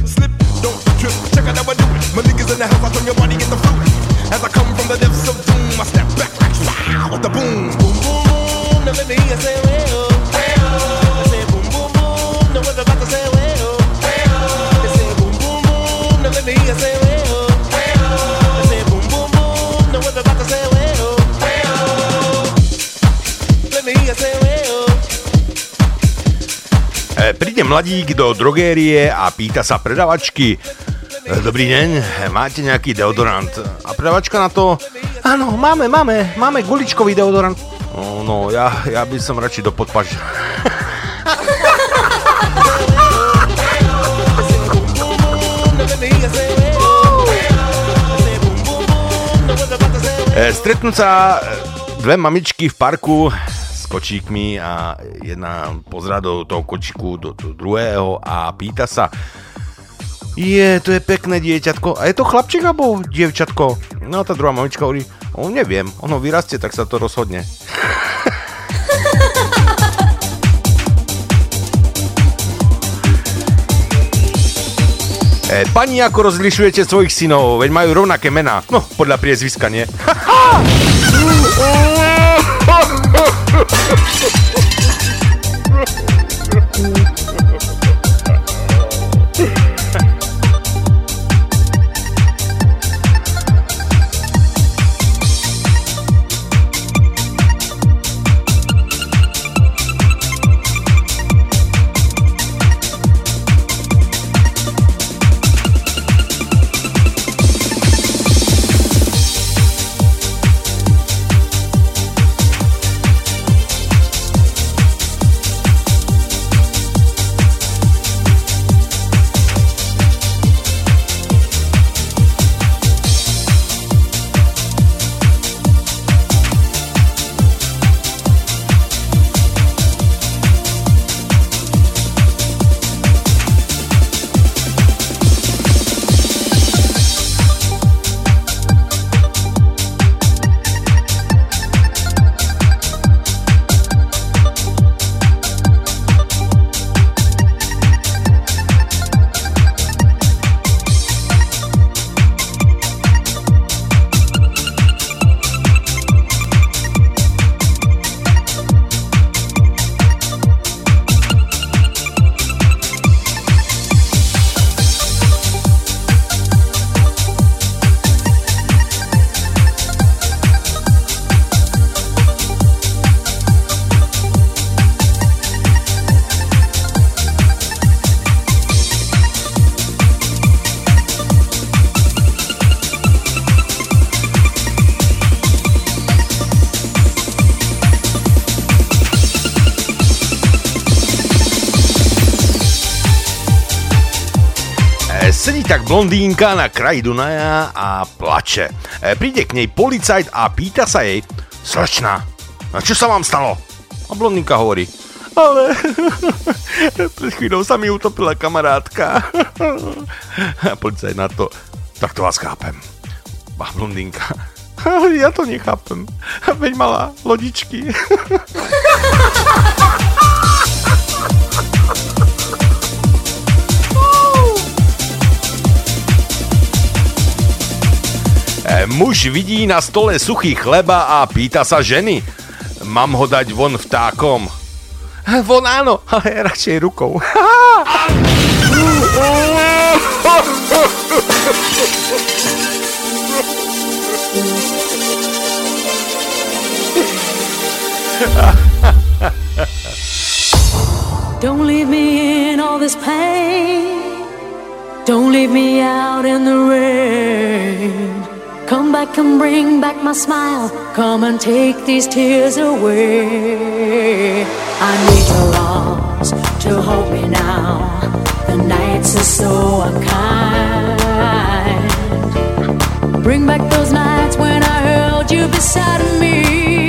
Príde mladík do drogérie a pýta sa predavačky, "E, Dobrý deň, máte nejaký deodorant? A predavačka na to, áno, máme, máme, máme guličkový deodorant. No, no ja, ja by som radšej do podpaž. E, Stretnú sa e, dve mamičky v parku kočíkmi a jedna pozrá do toho kočíku do, do druhého a pýta sa je, to je pekné dieťatko. A je to chlapček alebo dievčatko? No tá druhá mamička hovorí, o, neviem, ono vyrastie, tak sa to rozhodne. E, pani, ako rozlišujete svojich synov? Veď majú rovnaké mená. No, podľa priezviska, nie? Oh, tak blondínka na kraji Dunaja a plače. E, Príde k nej policajt a pýta sa jej, slečna, a čo sa vám stalo? A blondínka hovorí, ale pred chvíľou sa mi utopila kamarátka. A policajt na to, tak to vás chápem. A blondínka, ja to nechápem. Veď mala lodičky. Muž vidí na stole suchý chleba a pýta sa ženy. Mám ho dať von vtákom? Von áno, ale radšej rukou. Don't leave me in all this pain. Don't leave me out in the rain. Come back and bring back my smile. Come and take these tears away. I need your arms to hold me now. The nights are so unkind. Bring back those nights when I held you beside me.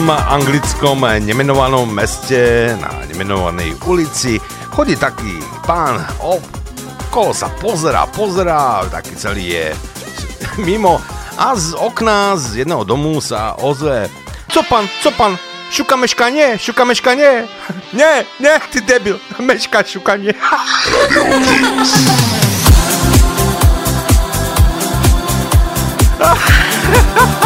malom anglickom nemenovanom meste na nemenovanej ulici chodí taký pán, okolo sa pozerá, pozerá, taký celý je mimo a z okna z jedného domu sa ozve Co pán, co pán, šuka meškanie, šuka meškanie, nie, nie, ty debil, meška šukanie. Radio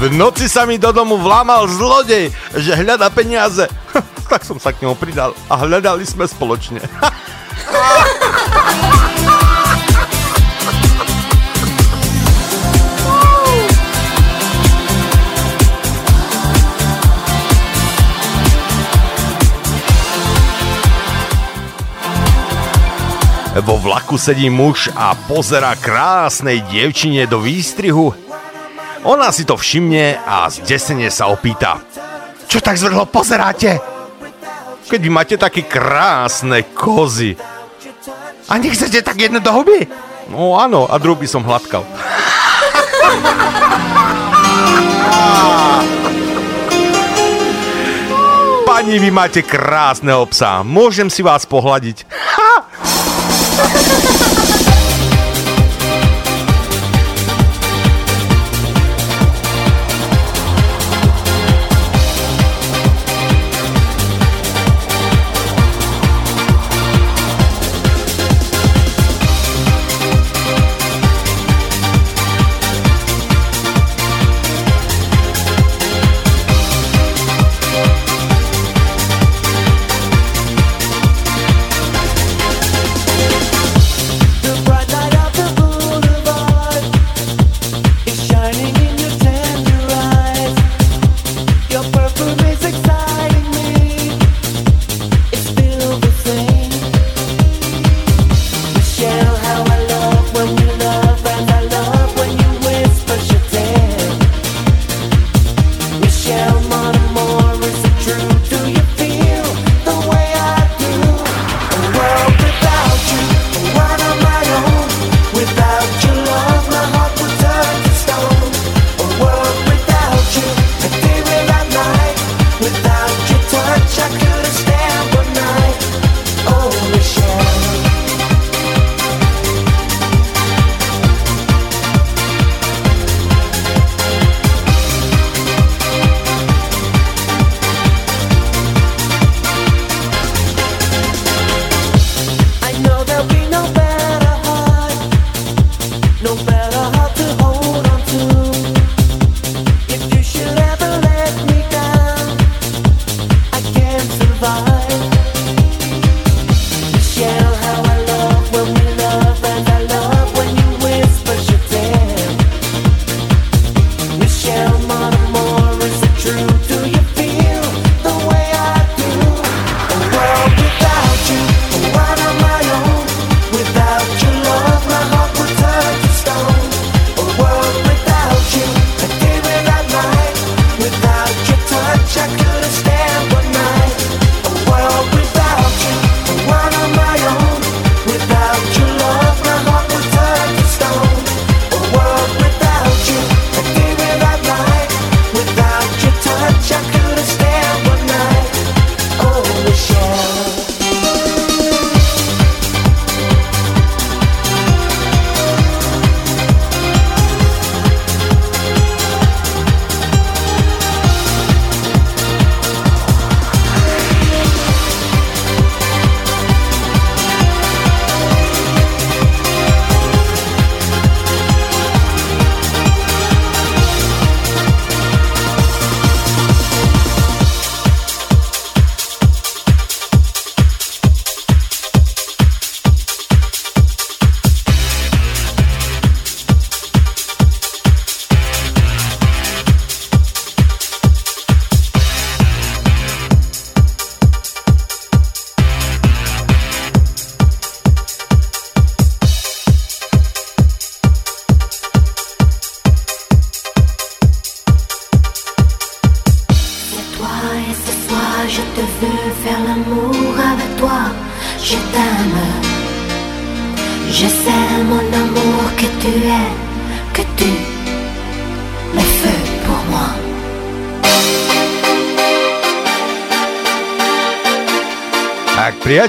V noci sa mi do domu vlámal zlodej, že hľada peniaze. tak som sa k nemu pridal a hľadali sme spoločne. Vo vlaku sedí muž a pozera krásnej dievčine do výstrihu ona si to všimne a zdesenie sa opýta. Čo tak zvrhlo pozeráte? Keď vy máte také krásne kozy. A nechcete tak jedno do huby? No áno, a druhý som hladkal. Pani, vy máte krásneho psa. Môžem si vás pohľadiť.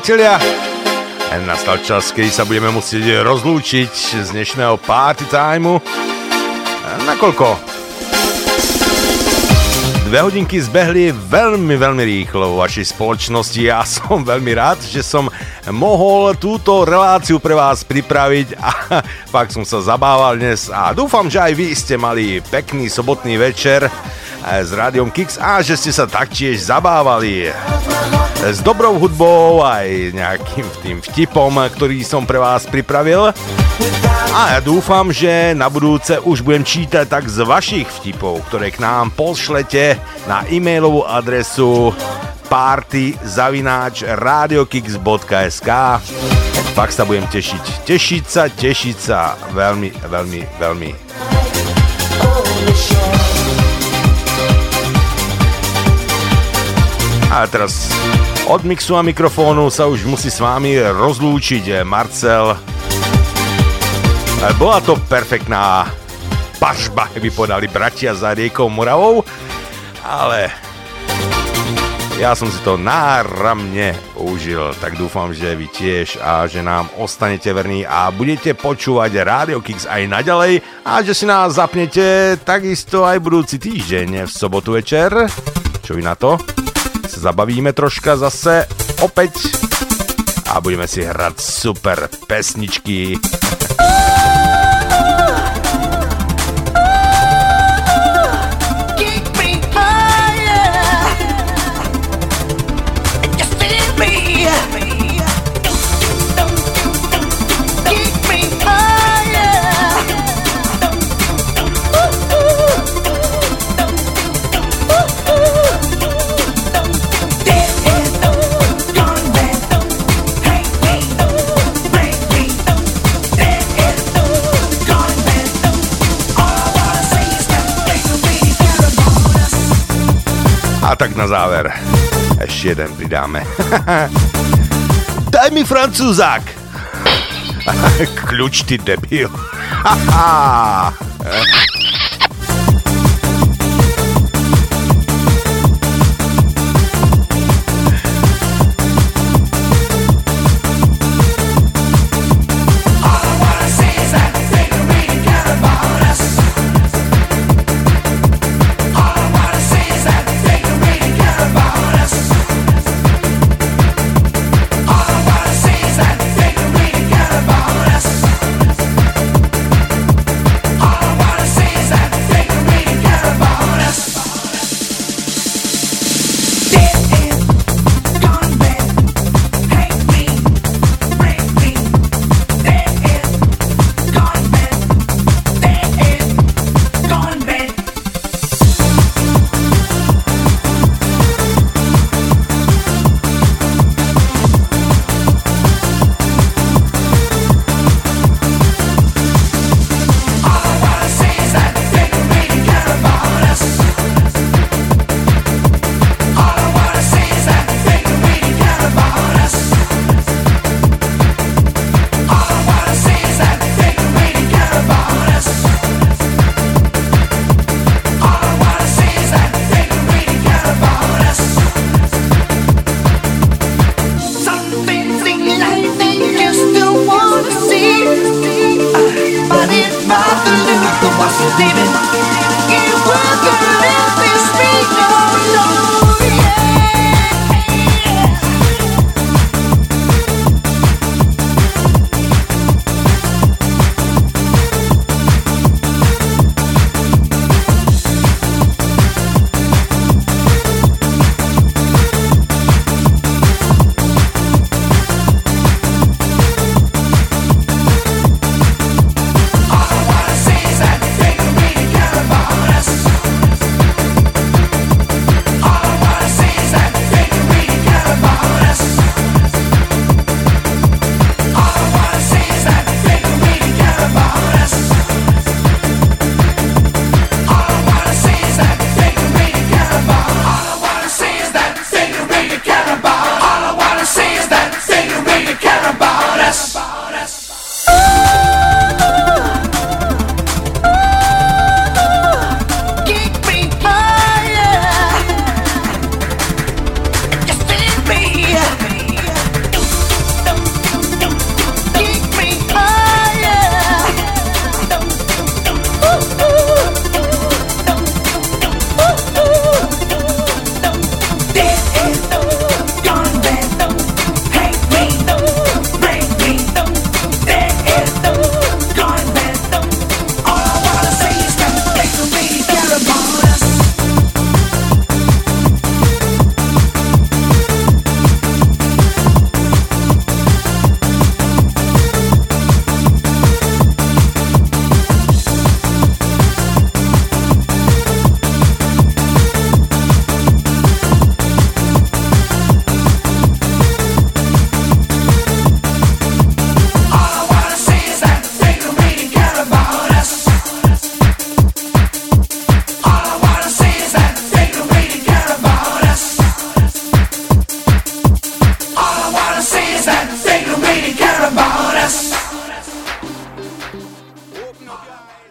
priatelia, nastal čas, keď sa budeme musieť rozlúčiť z dnešného party timeu. Nakoľko? Dve hodinky zbehli veľmi, veľmi rýchlo v vašej spoločnosti a som veľmi rád, že som mohol túto reláciu pre vás pripraviť a fakt som sa zabával dnes a dúfam, že aj vy ste mali pekný sobotný večer s Rádiom Kix a že ste sa taktiež zabávali s dobrou hudbou aj nejakým tým vtipom, ktorý som pre vás pripravil. A ja dúfam, že na budúce už budem čítať tak z vašich vtipov, ktoré k nám pošlete na e-mailovú adresu party zavináč radiokix.sk Fakt sa budem tešiť. Tešiť sa, tešiť sa veľmi, veľmi, veľmi. A teraz od mixu a mikrofónu sa už musí s vámi rozlúčiť Marcel. Bola to perfektná pažba, by podali bratia za riekou Moravou, ale ja som si to náramne užil, tak dúfam, že vy tiež a že nám ostanete verní a budete počúvať Radio Kix aj naďalej a že si nás zapnete takisto aj budúci týždeň v sobotu večer. Čo vy na to? Sa zabavíme troška zase opäť a budeme si hrať super pesničky. Na záver ešte jeden pridáme. Daj mi francúzák! Kľúč, ty debil.